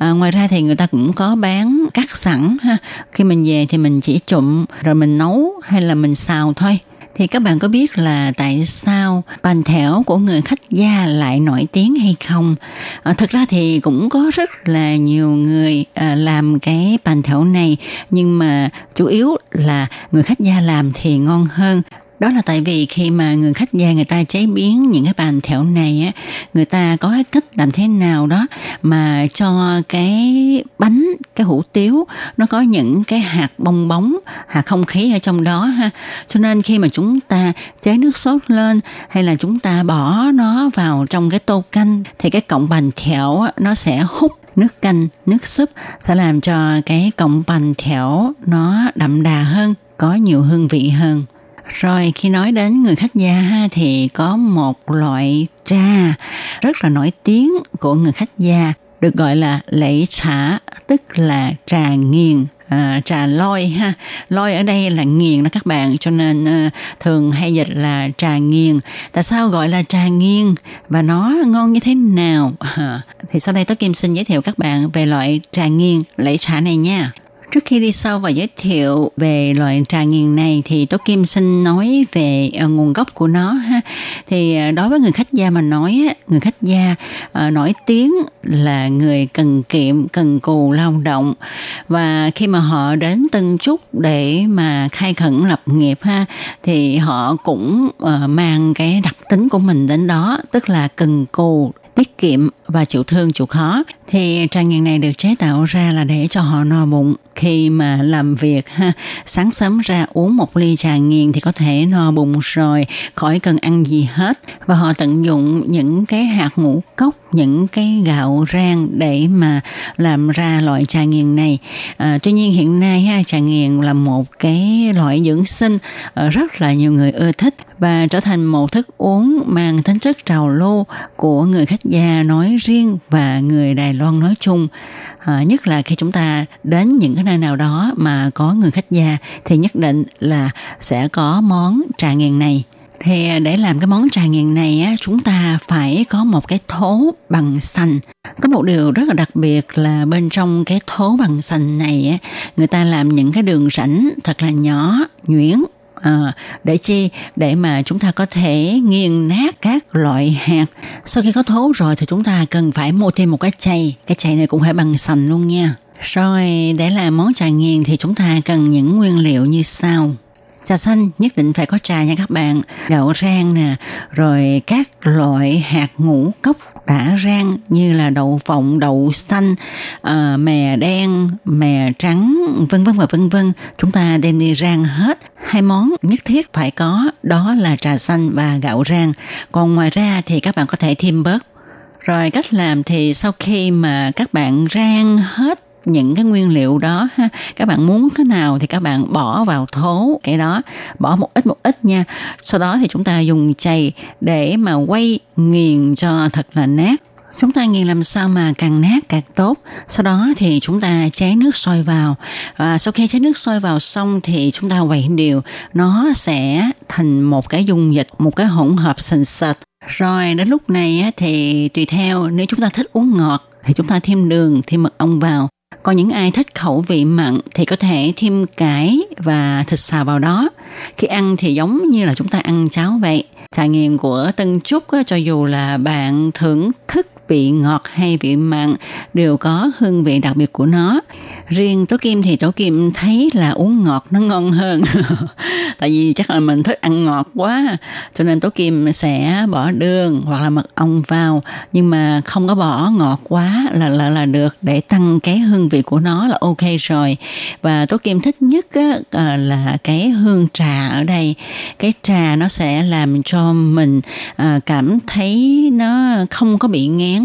Ngoài ra thì người ta cũng có bán cắt sẵn ha. Khi mình về thì mình chỉ trụng rồi mình nấu hay là mình xào thôi thì các bạn có biết là tại sao bánh thẻo của người khách gia lại nổi tiếng hay không? À, thực ra thì cũng có rất là nhiều người à, làm cái bánh thẻo này nhưng mà chủ yếu là người khách gia làm thì ngon hơn đó là tại vì khi mà người khách gia người ta chế biến những cái bàn thẹo này á người ta có cái cách làm thế nào đó mà cho cái bánh cái hủ tiếu nó có những cái hạt bong bóng hạt không khí ở trong đó ha. Cho nên khi mà chúng ta chế nước sốt lên hay là chúng ta bỏ nó vào trong cái tô canh thì cái cọng bàn thẹo á, nó sẽ hút nước canh nước súp sẽ làm cho cái cọng bàn thẹo nó đậm đà hơn có nhiều hương vị hơn rồi khi nói đến người khách gia ha thì có một loại trà rất là nổi tiếng của người khách gia được gọi là lễ xả, tức là trà nghiền à, trà lôi ha. Lôi ở đây là nghiền đó các bạn cho nên à, thường hay dịch là trà nghiền. Tại sao gọi là trà nghiền và nó ngon như thế nào? À, thì sau đây tôi kim xin giới thiệu các bạn về loại trà nghiền lễ trà này nha. Trước khi đi sâu và giới thiệu về loại trà nghiền này thì Tố Kim xin nói về ờ, nguồn gốc của nó ha. Thì ờ, đối với người khách gia mà nói người khách gia ờ, nổi tiếng là người cần kiệm, cần cù lao động và khi mà họ đến Tân Trúc để mà khai khẩn lập nghiệp ha thì họ cũng mang cái đặc tính của mình đến đó tức là cần cù tiết kiệm và chịu thương chịu khó thì trà nghiền này được chế tạo ra là để cho họ no bụng. Khi mà làm việc ha sáng sớm ra uống một ly trà nghiền thì có thể no bụng rồi khỏi cần ăn gì hết. Và họ tận dụng những cái hạt ngũ cốc những cái gạo rang để mà làm ra loại trà nghiền này. À, tuy nhiên hiện nay ha trà nghiền là một cái loại dưỡng sinh ờ, rất là nhiều người ưa thích và trở thành một thức uống mang tính chất trào lưu của người khách gia nói riêng và người Đài Loan nói chung à, nhất là khi chúng ta đến những cái nơi nào đó mà có người khách gia thì nhất định là sẽ có món trà nghiền này thì để làm cái món trà nghiền này á, chúng ta phải có một cái thố bằng sành. Có một điều rất là đặc biệt là bên trong cái thố bằng sành này á, người ta làm những cái đường rãnh thật là nhỏ, nhuyễn À, để chi? Để mà chúng ta có thể nghiền nát các loại hạt. Sau khi có thố rồi thì chúng ta cần phải mua thêm một cái chày. Cái chày này cũng phải bằng sành luôn nha. Rồi để làm món trà nghiền thì chúng ta cần những nguyên liệu như sau. Trà xanh nhất định phải có trà nha các bạn. Gạo rang nè Rồi các loại hạt ngũ cốc đã rang Như là đậu phộng, đậu xanh à, Mè đen, mè trắng Vân vân và vân vân. Chúng ta đem đi rang hết. Hai món nhất thiết phải có Đó là trà xanh và gạo rang. Còn ngoài ra thì các bạn có thể thêm bớt. Rồi cách làm thì sau khi mà các bạn rang hết những cái nguyên liệu đó ha các bạn muốn cái nào thì các bạn bỏ vào thố cái đó bỏ một ít một ít nha sau đó thì chúng ta dùng chày để mà quay nghiền cho thật là nát Chúng ta nghiền làm sao mà càng nát càng tốt. Sau đó thì chúng ta cháy nước sôi vào. và sau khi cháy nước sôi vào xong thì chúng ta quậy đều. Nó sẽ thành một cái dung dịch, một cái hỗn hợp sền sệt. Rồi đến lúc này thì tùy theo nếu chúng ta thích uống ngọt thì chúng ta thêm đường, thêm mật ong vào. Còn những ai thích khẩu vị mặn thì có thể thêm cải và thịt xào vào đó. Khi ăn thì giống như là chúng ta ăn cháo vậy. trải nghiệm của Tân Trúc cho dù là bạn thưởng thức vị ngọt hay vị mặn đều có hương vị đặc biệt của nó. Riêng Tố Kim thì Tố Kim thấy là uống ngọt nó ngon hơn. [LAUGHS] Tại vì chắc là mình thích ăn ngọt quá cho nên Tố Kim sẽ bỏ đường hoặc là mật ong vào nhưng mà không có bỏ ngọt quá là là là được để tăng cái hương vị của nó là ok rồi. Và Tố Kim thích nhất á, à, là cái hương trà ở đây. Cái trà nó sẽ làm cho mình à, cảm thấy nó không có bị ngán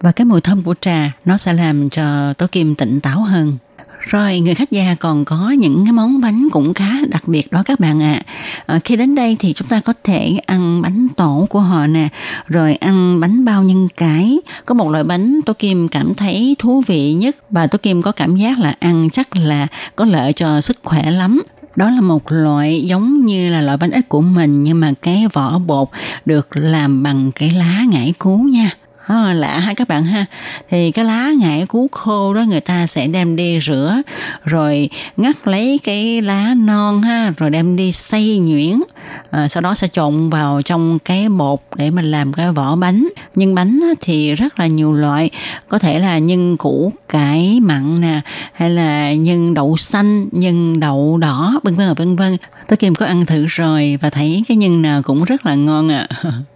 và cái mùi thơm của trà nó sẽ làm cho Tố Kim tỉnh táo hơn. Rồi người khách gia còn có những cái món bánh cũng khá đặc biệt đó các bạn ạ. À. khi đến đây thì chúng ta có thể ăn bánh tổ của họ nè, rồi ăn bánh bao nhân cái. Có một loại bánh Tô Kim cảm thấy thú vị nhất và Tô Kim có cảm giác là ăn chắc là có lợi cho sức khỏe lắm đó là một loại giống như là loại bánh ít của mình nhưng mà cái vỏ bột được làm bằng cái lá ngải cứu nha À, lạ ha các bạn ha. Thì cái lá ngải cứu khô đó người ta sẽ đem đi rửa rồi ngắt lấy cái lá non ha rồi đem đi xay nhuyễn. À, sau đó sẽ trộn vào trong cái bột để mình làm cái vỏ bánh. Nhưng bánh thì rất là nhiều loại. Có thể là nhân củ cải mặn nè hay là nhân đậu xanh nhân đậu đỏ vân vân vân vân. Tôi kim có ăn thử rồi và thấy cái nhân nào cũng rất là ngon ạ.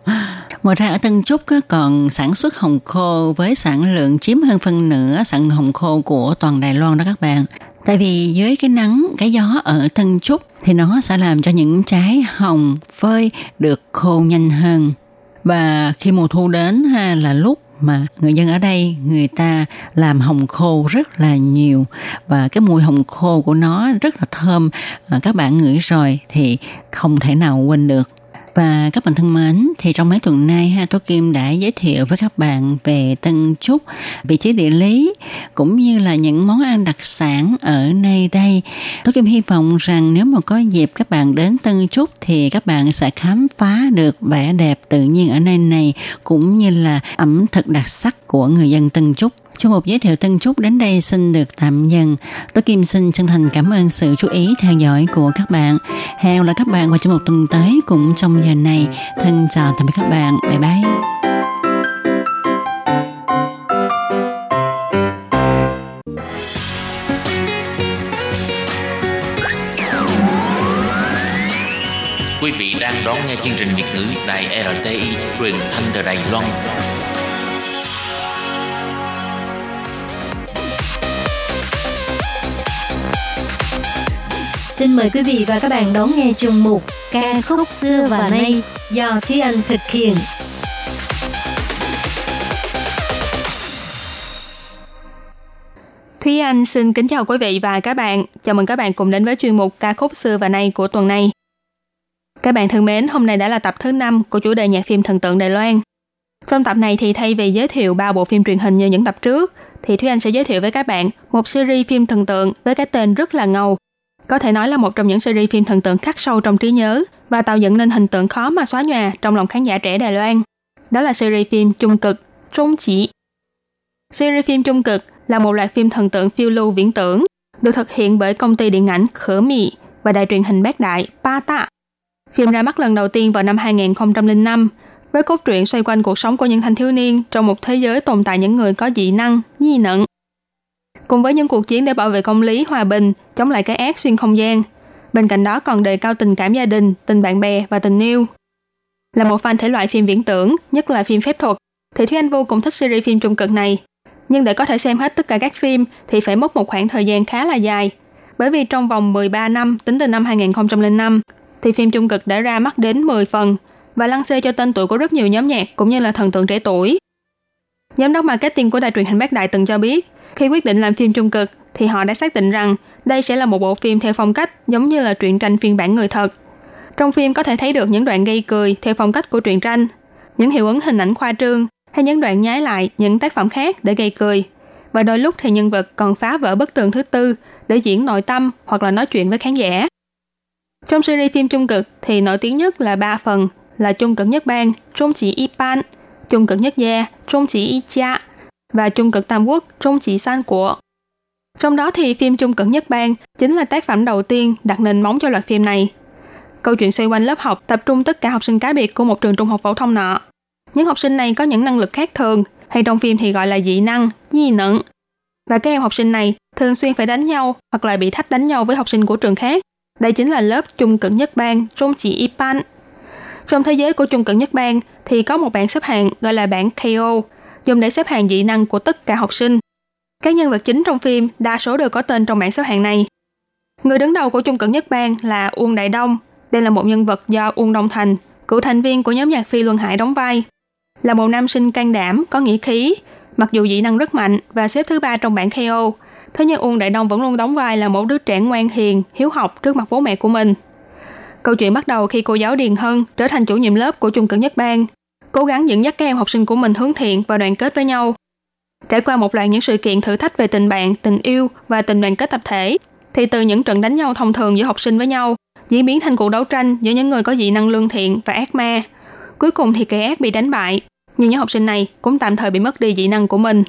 à. [LAUGHS] Ngoài ra ở Tân Trúc còn sản xuất hồng khô với sản lượng chiếm hơn phân nửa sản hồng khô của toàn Đài Loan đó các bạn. Tại vì dưới cái nắng, cái gió ở Tân Trúc thì nó sẽ làm cho những trái hồng phơi được khô nhanh hơn. Và khi mùa thu đến ha là lúc mà người dân ở đây người ta làm hồng khô rất là nhiều và cái mùi hồng khô của nó rất là thơm các bạn ngửi rồi thì không thể nào quên được và các bạn thân mến, thì trong mấy tuần nay ha, Tố Kim đã giới thiệu với các bạn về Tân Trúc, vị trí địa lý cũng như là những món ăn đặc sản ở nơi đây. Tố Kim hy vọng rằng nếu mà có dịp các bạn đến Tân Trúc thì các bạn sẽ khám phá được vẻ đẹp tự nhiên ở nơi này cũng như là ẩm thực đặc sắc của người dân Tân Trúc. Chương mục giới thiệu Tân Trúc đến đây xin được tạm dừng. Tôi Kim xin chân thành cảm ơn sự chú ý theo dõi của các bạn. Hẹn là các bạn vào chương mục tuần tới cũng trong giờ này. Thân chào tạm biệt các bạn. Bye bye. Quý vị đang đón nghe chương trình Việt ngữ Đài RTI truyền thanh từ Đài Loan. Xin mời quý vị và các bạn đón nghe chương mục Ca khúc xưa và nay do Thúy Anh thực hiện. Thúy Anh xin kính chào quý vị và các bạn. Chào mừng các bạn cùng đến với chuyên mục ca khúc xưa và nay của tuần này. Các bạn thân mến, hôm nay đã là tập thứ 5 của chủ đề nhạc phim thần tượng Đài Loan. Trong tập này thì thay vì giới thiệu ba bộ phim truyền hình như những tập trước, thì Thúy Anh sẽ giới thiệu với các bạn một series phim thần tượng với cái tên rất là ngầu. Có thể nói là một trong những series phim thần tượng khắc sâu trong trí nhớ và tạo dựng nên hình tượng khó mà xóa nhòa trong lòng khán giả trẻ Đài Loan. Đó là series phim Trung cực, Trung chỉ. Series phim Trung cực là một loạt phim thần tượng phiêu lưu viễn tưởng, được thực hiện bởi công ty điện ảnh Khở Mị và đài truyền hình Bác Đại Pa Ta. Phim ra mắt lần đầu tiên vào năm 2005 với cốt truyện xoay quanh cuộc sống của những thanh thiếu niên trong một thế giới tồn tại những người có dị năng, di nận. Cùng với những cuộc chiến để bảo vệ công lý, hòa bình, chống lại cái ác xuyên không gian. Bên cạnh đó còn đề cao tình cảm gia đình, tình bạn bè và tình yêu. Là một fan thể loại phim viễn tưởng, nhất là phim phép thuật, thì Thúy Anh vô cùng thích series phim trung cực này. Nhưng để có thể xem hết tất cả các phim thì phải mất một khoảng thời gian khá là dài. Bởi vì trong vòng 13 năm tính từ năm 2005 thì phim trung cực đã ra mắt đến 10 phần và lăng xê cho tên tuổi của rất nhiều nhóm nhạc cũng như là thần tượng trẻ tuổi. Giám đốc marketing của đài truyền hình Bắc Đại từng cho biết, khi quyết định làm phim trung cực thì họ đã xác định rằng đây sẽ là một bộ phim theo phong cách giống như là truyện tranh phiên bản người thật. Trong phim có thể thấy được những đoạn gây cười theo phong cách của truyện tranh, những hiệu ứng hình ảnh khoa trương hay những đoạn nhái lại những tác phẩm khác để gây cười. Và đôi lúc thì nhân vật còn phá vỡ bức tường thứ tư để diễn nội tâm hoặc là nói chuyện với khán giả. Trong series phim trung cực thì nổi tiếng nhất là ba phần là trung cực nhất bang, trung chỉ ipan trung cực nhất gia, trung chỉ y cha và trung cực tam quốc, trung chỉ san của. Trong đó thì phim trung cực nhất bang chính là tác phẩm đầu tiên đặt nền móng cho loạt phim này. Câu chuyện xoay quanh lớp học tập trung tất cả học sinh cá biệt của một trường trung học phổ thông nọ. Những học sinh này có những năng lực khác thường, hay trong phim thì gọi là dị năng, di nẫn. Và các em học sinh này thường xuyên phải đánh nhau hoặc là bị thách đánh nhau với học sinh của trường khác. Đây chính là lớp trung cực nhất bang, trung chỉ Ipan. Trong thế giới của trung cận nhất bang thì có một bảng xếp hạng gọi là bảng KO, dùng để xếp hạng dị năng của tất cả học sinh. Các nhân vật chính trong phim đa số đều có tên trong bảng xếp hạng này. Người đứng đầu của trung cận nhất bang là Uông Đại Đông. Đây là một nhân vật do Uông Đông Thành, cựu thành viên của nhóm nhạc Phi Luân Hải đóng vai. Là một nam sinh can đảm, có nghĩa khí, mặc dù dị năng rất mạnh và xếp thứ ba trong bảng KO, thế nhưng Uông Đại Đông vẫn luôn đóng vai là một đứa trẻ ngoan hiền, hiếu học trước mặt bố mẹ của mình. Câu chuyện bắt đầu khi cô giáo Điền Hân trở thành chủ nhiệm lớp của trung cực nhất bang, cố gắng dẫn dắt các em học sinh của mình hướng thiện và đoàn kết với nhau. Trải qua một loạt những sự kiện thử thách về tình bạn, tình yêu và tình đoàn kết tập thể, thì từ những trận đánh nhau thông thường giữa học sinh với nhau, diễn biến thành cuộc đấu tranh giữa những người có dị năng lương thiện và ác ma. Cuối cùng thì kẻ ác bị đánh bại, nhưng những học sinh này cũng tạm thời bị mất đi dị năng của mình.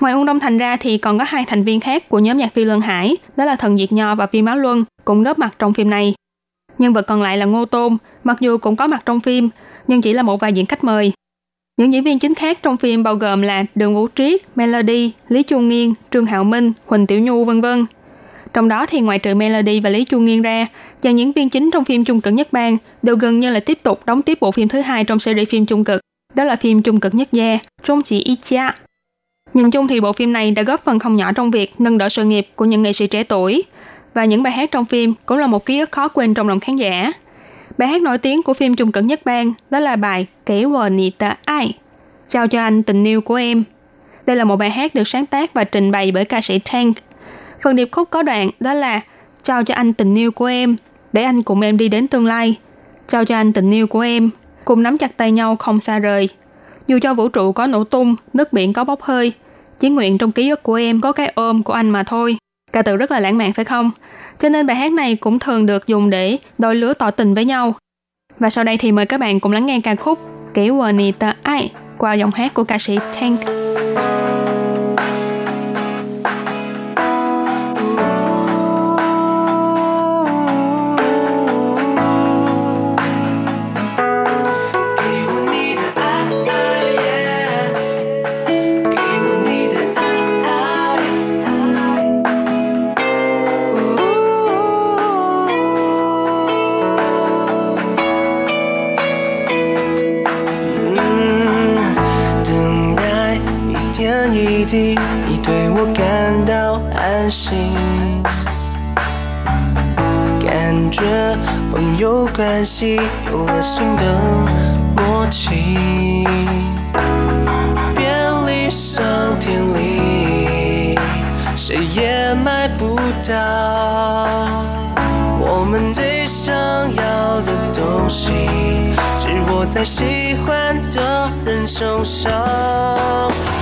Ngoài Ung Đông Thành ra thì còn có hai thành viên khác của nhóm nhạc Phi Luân Hải, đó là Thần Diệt Nho và Vi Máu Luân, cũng góp mặt trong phim này. Nhân vật còn lại là Ngô Tôn, mặc dù cũng có mặt trong phim, nhưng chỉ là một vài diễn khách mời. Những diễn viên chính khác trong phim bao gồm là Đường Vũ Triết, Melody, Lý Chu Nghiên, Trương Hạo Minh, Huỳnh Tiểu Nhu, vân vân. Trong đó thì ngoài trừ Melody và Lý Chu Nghiên ra, dàn diễn viên chính trong phim Trung cực nhất bang đều gần như là tiếp tục đóng tiếp bộ phim thứ hai trong series phim Trung cực. Đó là phim Trung cực nhất gia, Trung chỉ Ichia. Nhìn chung thì bộ phim này đã góp phần không nhỏ trong việc nâng đỡ sự nghiệp của những nghệ sĩ trẻ tuổi, và những bài hát trong phim cũng là một ký ức khó quên trong lòng khán giả. Bài hát nổi tiếng của phim trùng cận nhất bang đó là bài Kể vợ nị ta ai, trao cho anh tình yêu của em. Đây là một bài hát được sáng tác và trình bày bởi ca sĩ Tank. Phần điệp khúc có đoạn đó là trao cho anh tình yêu của em, để anh cùng em đi đến tương lai. Trao cho anh tình yêu của em, cùng nắm chặt tay nhau không xa rời. Dù cho vũ trụ có nổ tung, nước biển có bốc hơi, chỉ nguyện trong ký ức của em có cái ôm của anh mà thôi. Ca từ rất là lãng mạn, phải không? Cho nên bài hát này cũng thường được dùng để đôi lứa tỏ tình với nhau. Và sau đây thì mời các bạn cùng lắng nghe ca khúc Kể quờ nì tờ ai qua giọng hát của ca sĩ Tank. 你对我感到安心。感觉朋友关系有了新的默契。便利商店里谁也买不到。我们最想要的东西只握在喜欢的人手上。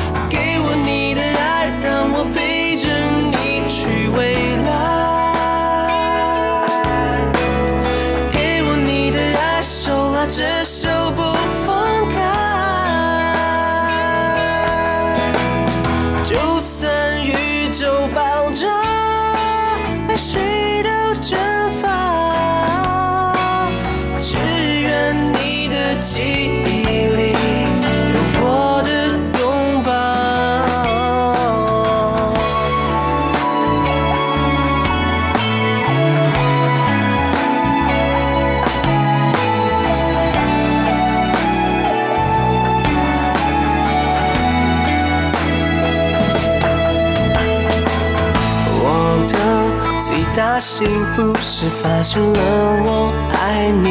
幸福是发现了我爱你，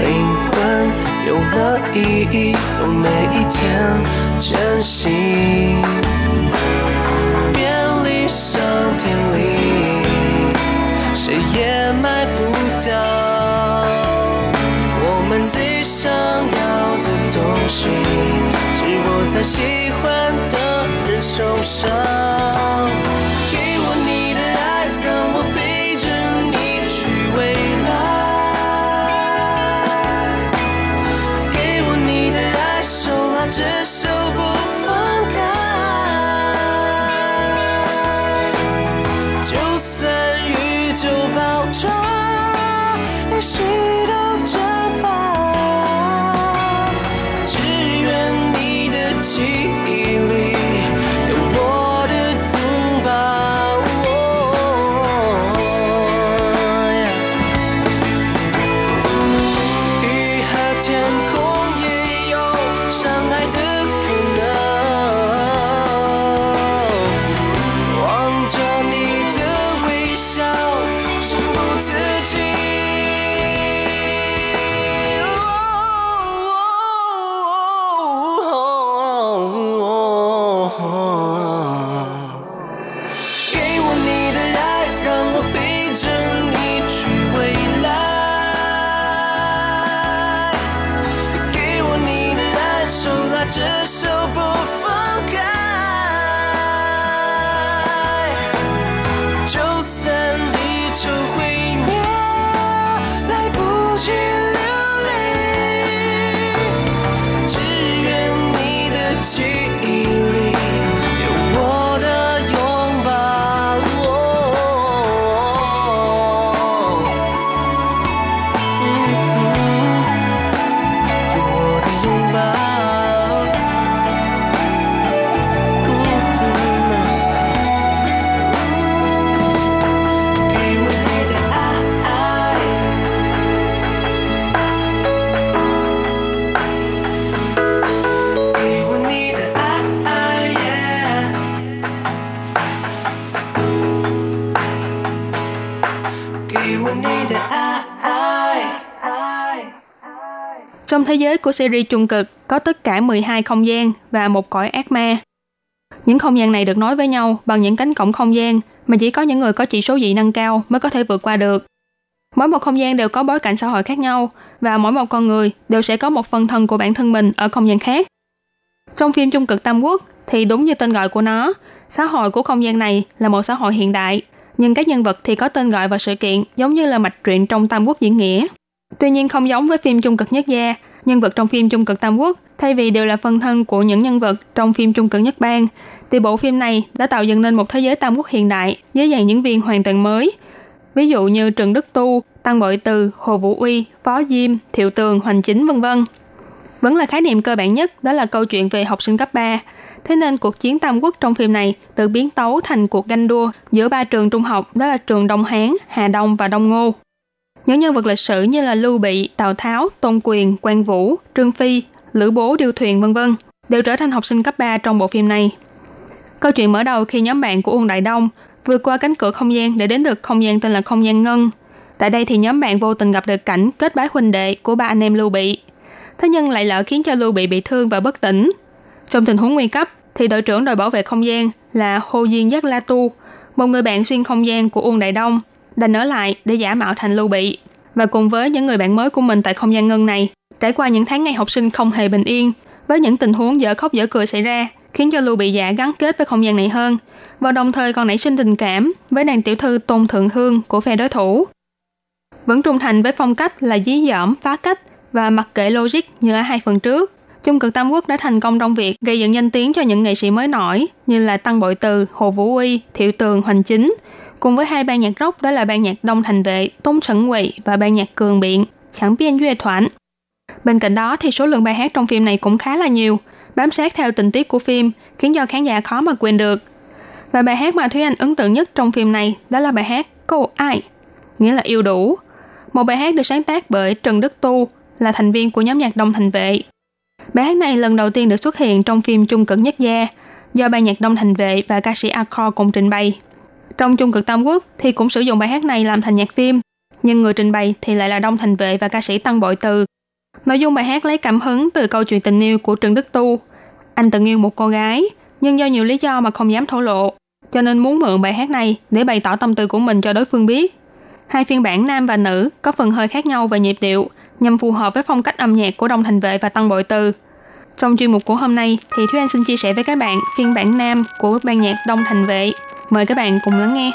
灵魂有了意义，用每一天珍惜。便利商店里，谁也买不到我们最想要的东西，只握在喜欢的人手上。thế giới của series trung cực có tất cả 12 không gian và một cõi ác ma. Những không gian này được nối với nhau bằng những cánh cổng không gian mà chỉ có những người có chỉ số dị năng cao mới có thể vượt qua được. Mỗi một không gian đều có bối cảnh xã hội khác nhau và mỗi một con người đều sẽ có một phần thân của bản thân mình ở không gian khác. Trong phim Trung cực Tam Quốc thì đúng như tên gọi của nó, xã hội của không gian này là một xã hội hiện đại, nhưng các nhân vật thì có tên gọi và sự kiện giống như là mạch truyện trong Tam Quốc diễn nghĩa. Tuy nhiên không giống với phim Trung cực nhất gia, nhân vật trong phim Trung cực Tam Quốc thay vì đều là phân thân của những nhân vật trong phim Trung cực nhất bang, thì bộ phim này đã tạo dựng nên một thế giới Tam Quốc hiện đại với dàn diễn viên hoàn toàn mới. Ví dụ như Trần Đức Tu, Tăng Bội Từ, Hồ Vũ Uy, Phó Diêm, Thiệu Tường, Hoành Chính vân vân. Vẫn là khái niệm cơ bản nhất, đó là câu chuyện về học sinh cấp 3. Thế nên cuộc chiến Tam Quốc trong phim này tự biến tấu thành cuộc ganh đua giữa ba trường trung học, đó là trường Đông Hán, Hà Đông và Đông Ngô. Những nhân vật lịch sử như là Lưu Bị, Tào Tháo, Tôn Quyền, Quan Vũ, Trương Phi, Lữ Bố, Điêu Thuyền vân vân đều trở thành học sinh cấp 3 trong bộ phim này. Câu chuyện mở đầu khi nhóm bạn của Uông Đại Đông vượt qua cánh cửa không gian để đến được không gian tên là không gian ngân. Tại đây thì nhóm bạn vô tình gặp được cảnh kết bái huynh đệ của ba anh em Lưu Bị. Thế nhưng lại lỡ khiến cho Lưu Bị bị thương và bất tỉnh. Trong tình huống nguy cấp thì đội trưởng đội bảo vệ không gian là Hồ Diên Giác La Tu, một người bạn xuyên không gian của Uông Đại Đông, đành ở lại để giả mạo thành Lưu Bị. Và cùng với những người bạn mới của mình tại không gian ngân này, trải qua những tháng ngày học sinh không hề bình yên, với những tình huống dở khóc dở cười xảy ra, khiến cho Lưu Bị Dạ gắn kết với không gian này hơn, và đồng thời còn nảy sinh tình cảm với nàng tiểu thư Tôn Thượng Hương của phe đối thủ. Vẫn trung thành với phong cách là dí dỏm, phá cách và mặc kệ logic như ở hai phần trước. Trung cực Tam Quốc đã thành công trong việc gây dựng danh tiếng cho những nghệ sĩ mới nổi như là Tăng Bội Từ, Hồ Vũ Uy, Thiệu Tường, Hoành Chính, cùng với hai ban nhạc rock đó là ban nhạc Đông Thành Vệ, Tôn trần Quỳ và ban nhạc Cường Biện, Chẳng Biên Duy Thoản. Bên cạnh đó thì số lượng bài hát trong phim này cũng khá là nhiều, bám sát theo tình tiết của phim, khiến cho khán giả khó mà quên được. Và bài hát mà Thúy Anh ấn tượng nhất trong phim này đó là bài hát Cô Ai, nghĩa là yêu đủ. Một bài hát được sáng tác bởi Trần Đức Tu, là thành viên của nhóm nhạc Đông Thành Vệ. Bài hát này lần đầu tiên được xuất hiện trong phim Trung cực nhất gia, do ban nhạc Đông Thành Vệ và ca sĩ Akor cùng trình bày. Trong Trung cực Tam Quốc thì cũng sử dụng bài hát này làm thành nhạc phim, nhưng người trình bày thì lại là Đông Thành Vệ và ca sĩ Tăng Bội Từ. Nội dung bài hát lấy cảm hứng từ câu chuyện tình yêu của Trần Đức Tu. Anh từng yêu một cô gái, nhưng do nhiều lý do mà không dám thổ lộ, cho nên muốn mượn bài hát này để bày tỏ tâm tư của mình cho đối phương biết. Hai phiên bản nam và nữ có phần hơi khác nhau về nhịp điệu, nhằm phù hợp với phong cách âm nhạc của Đông Thành Vệ và Tăng Bội Từ. Trong chuyên mục của hôm nay thì Thúy Anh xin chia sẻ với các bạn phiên bản nam của ban nhạc Đông Thành Vệ. Mời các bạn cùng lắng nghe.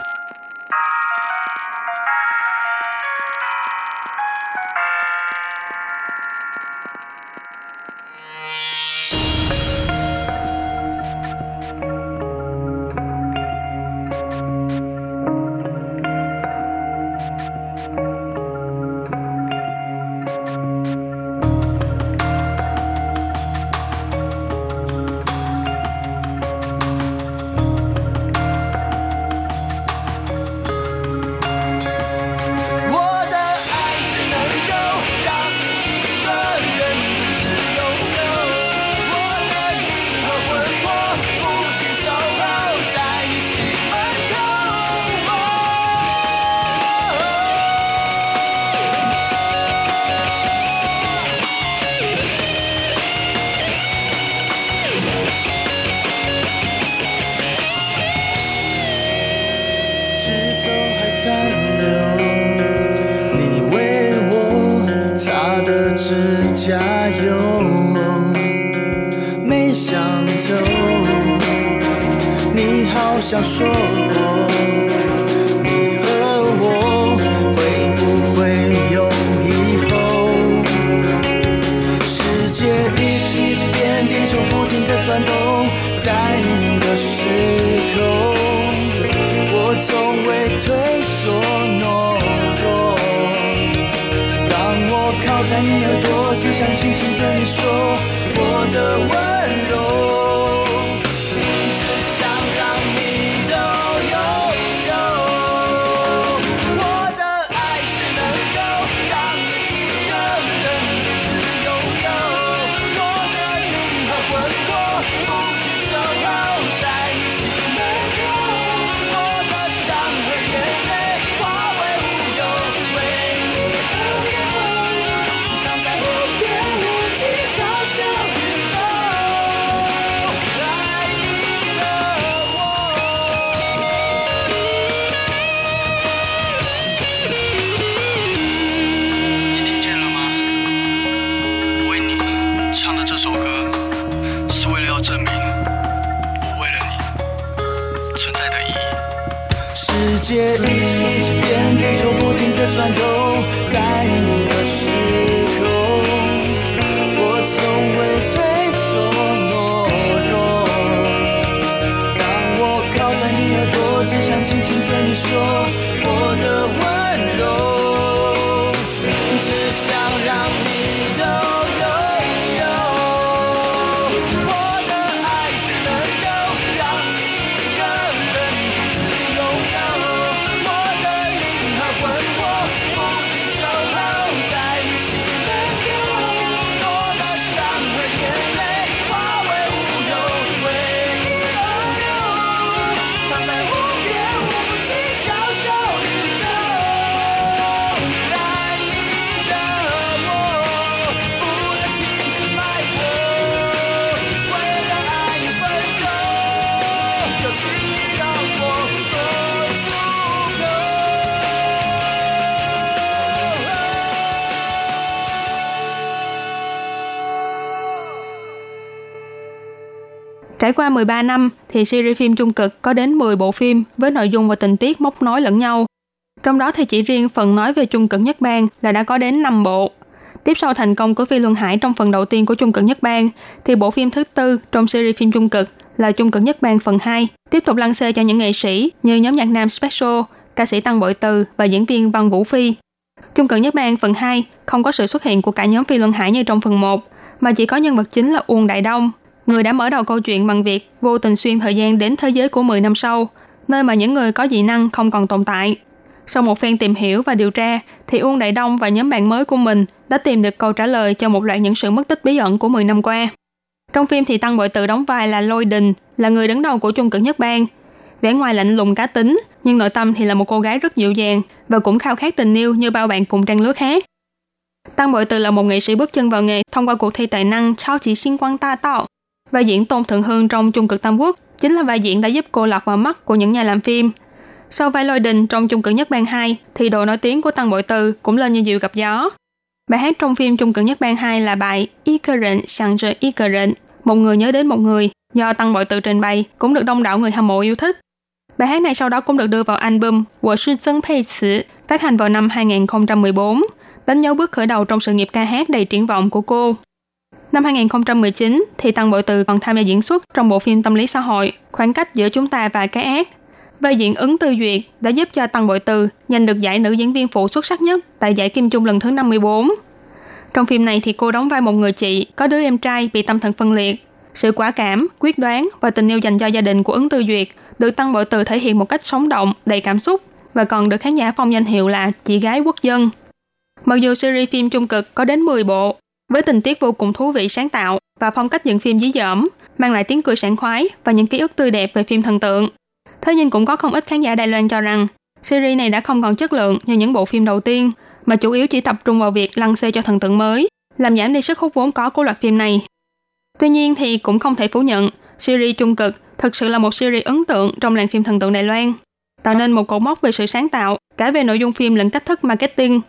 Qua 13 năm thì series phim Trung Cực có đến 10 bộ phim với nội dung và tình tiết móc nối lẫn nhau. Trong đó thì chỉ riêng phần nói về Trung Cực Nhất Bang là đã có đến 5 bộ. Tiếp sau thành công của Phi Luân Hải trong phần đầu tiên của Trung Cực Nhất Bang, thì bộ phim thứ tư trong series phim Trung Cực là Trung Cực Nhất Bang phần 2, tiếp tục lăn xê cho những nghệ sĩ như nhóm nhạc nam Special, ca sĩ Tăng Bội Từ và diễn viên Văn Vũ Phi. Trung Cực Nhất Bang phần 2 không có sự xuất hiện của cả nhóm Phi Luân Hải như trong phần 1, mà chỉ có nhân vật chính là Uông Đại Đông, người đã mở đầu câu chuyện bằng việc vô tình xuyên thời gian đến thế giới của 10 năm sau, nơi mà những người có dị năng không còn tồn tại. Sau một phen tìm hiểu và điều tra, thì Uông Đại Đông và nhóm bạn mới của mình đã tìm được câu trả lời cho một loạt những sự mất tích bí ẩn của 10 năm qua. Trong phim thì Tăng Bội Tự đóng vai là Lôi Đình, là người đứng đầu của Chung Cực Nhất Bang. Vẻ ngoài lạnh lùng cá tính, nhưng nội tâm thì là một cô gái rất dịu dàng và cũng khao khát tình yêu như bao bạn cùng trang lứa khác. Tăng Bội Từ là một nghệ sĩ bước chân vào nghề thông qua cuộc thi tài năng Chao Chỉ Xin Quang Ta Tạo. Vai diễn Tôn Thượng Hương trong Trung Cực Tam Quốc chính là vai diễn đã giúp cô lọt vào mắt của những nhà làm phim. Sau vai Lôi Đình trong Trung Cực Nhất Bang 2 thì độ nổi tiếng của Tăng Bội Từ cũng lên như diều gặp gió. Bài hát trong phim Trung Cực Nhất Bang 2 là bài Y cơ rịnh sàng rời y cơ rịnh, một người nhớ đến một người, do Tăng Bội Từ trình bày cũng được đông đảo người hâm mộ yêu thích. Bài hát này sau đó cũng được đưa vào album Wo sư Dân Pei Cử, phát hành vào năm 2014, đánh dấu bước khởi đầu trong sự nghiệp ca hát đầy triển vọng của cô. Năm 2019 thì Tăng Bội Từ còn tham gia diễn xuất trong bộ phim tâm lý xã hội Khoảng cách giữa chúng ta và cái ác. Vai diễn ứng tư duyệt đã giúp cho Tăng Bội Từ giành được giải nữ diễn viên phụ xuất sắc nhất tại giải Kim Chung lần thứ 54. Trong phim này thì cô đóng vai một người chị có đứa em trai bị tâm thần phân liệt. Sự quả cảm, quyết đoán và tình yêu dành cho gia đình của ứng tư duyệt được Tăng Bội Từ thể hiện một cách sống động, đầy cảm xúc và còn được khán giả phong danh hiệu là chị gái quốc dân. Mặc dù series phim Trung Cực có đến 10 bộ, với tình tiết vô cùng thú vị sáng tạo và phong cách dựng phim dí dỏm, mang lại tiếng cười sảng khoái và những ký ức tươi đẹp về phim thần tượng. Thế nhưng cũng có không ít khán giả Đài Loan cho rằng series này đã không còn chất lượng như những bộ phim đầu tiên, mà chủ yếu chỉ tập trung vào việc lăn xê cho thần tượng mới, làm giảm đi sức hút vốn có của loạt phim này. Tuy nhiên thì cũng không thể phủ nhận, series Trung Cực thực sự là một series ấn tượng trong làng phim thần tượng Đài Loan, tạo nên một cột mốc về sự sáng tạo, cả về nội dung phim lẫn cách thức marketing.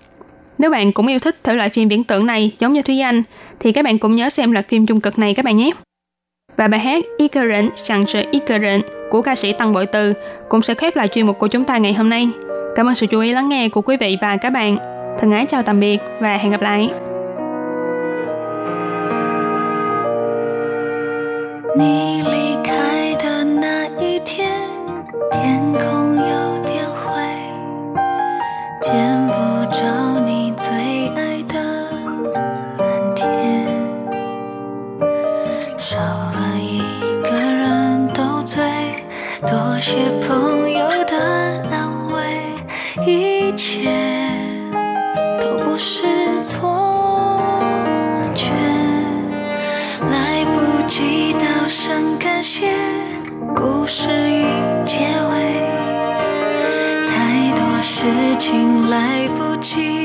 Nếu bạn cũng yêu thích thể loại phim viễn tưởng này giống như Thúy Anh, thì các bạn cũng nhớ xem loạt phim Trung Cực này các bạn nhé. Và bài hát Ignorant Sẵn sự Ignorant của ca sĩ Tăng Bội Từ cũng sẽ khép lại chuyên mục của chúng ta ngày hôm nay. Cảm ơn sự chú ý lắng nghe của quý vị và các bạn. Thân ái chào tạm biệt và hẹn gặp lại. 你多谢朋友的安慰，一切都不是错觉。来不及道声感谢，故事已结尾，太多事情来不及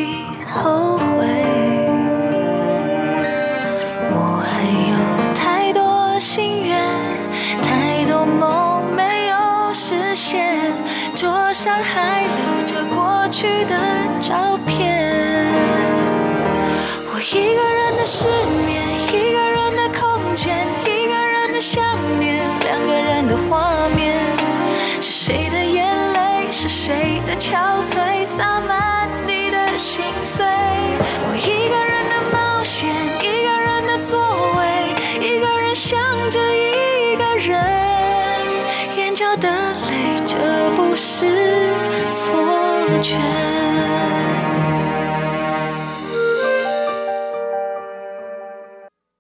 是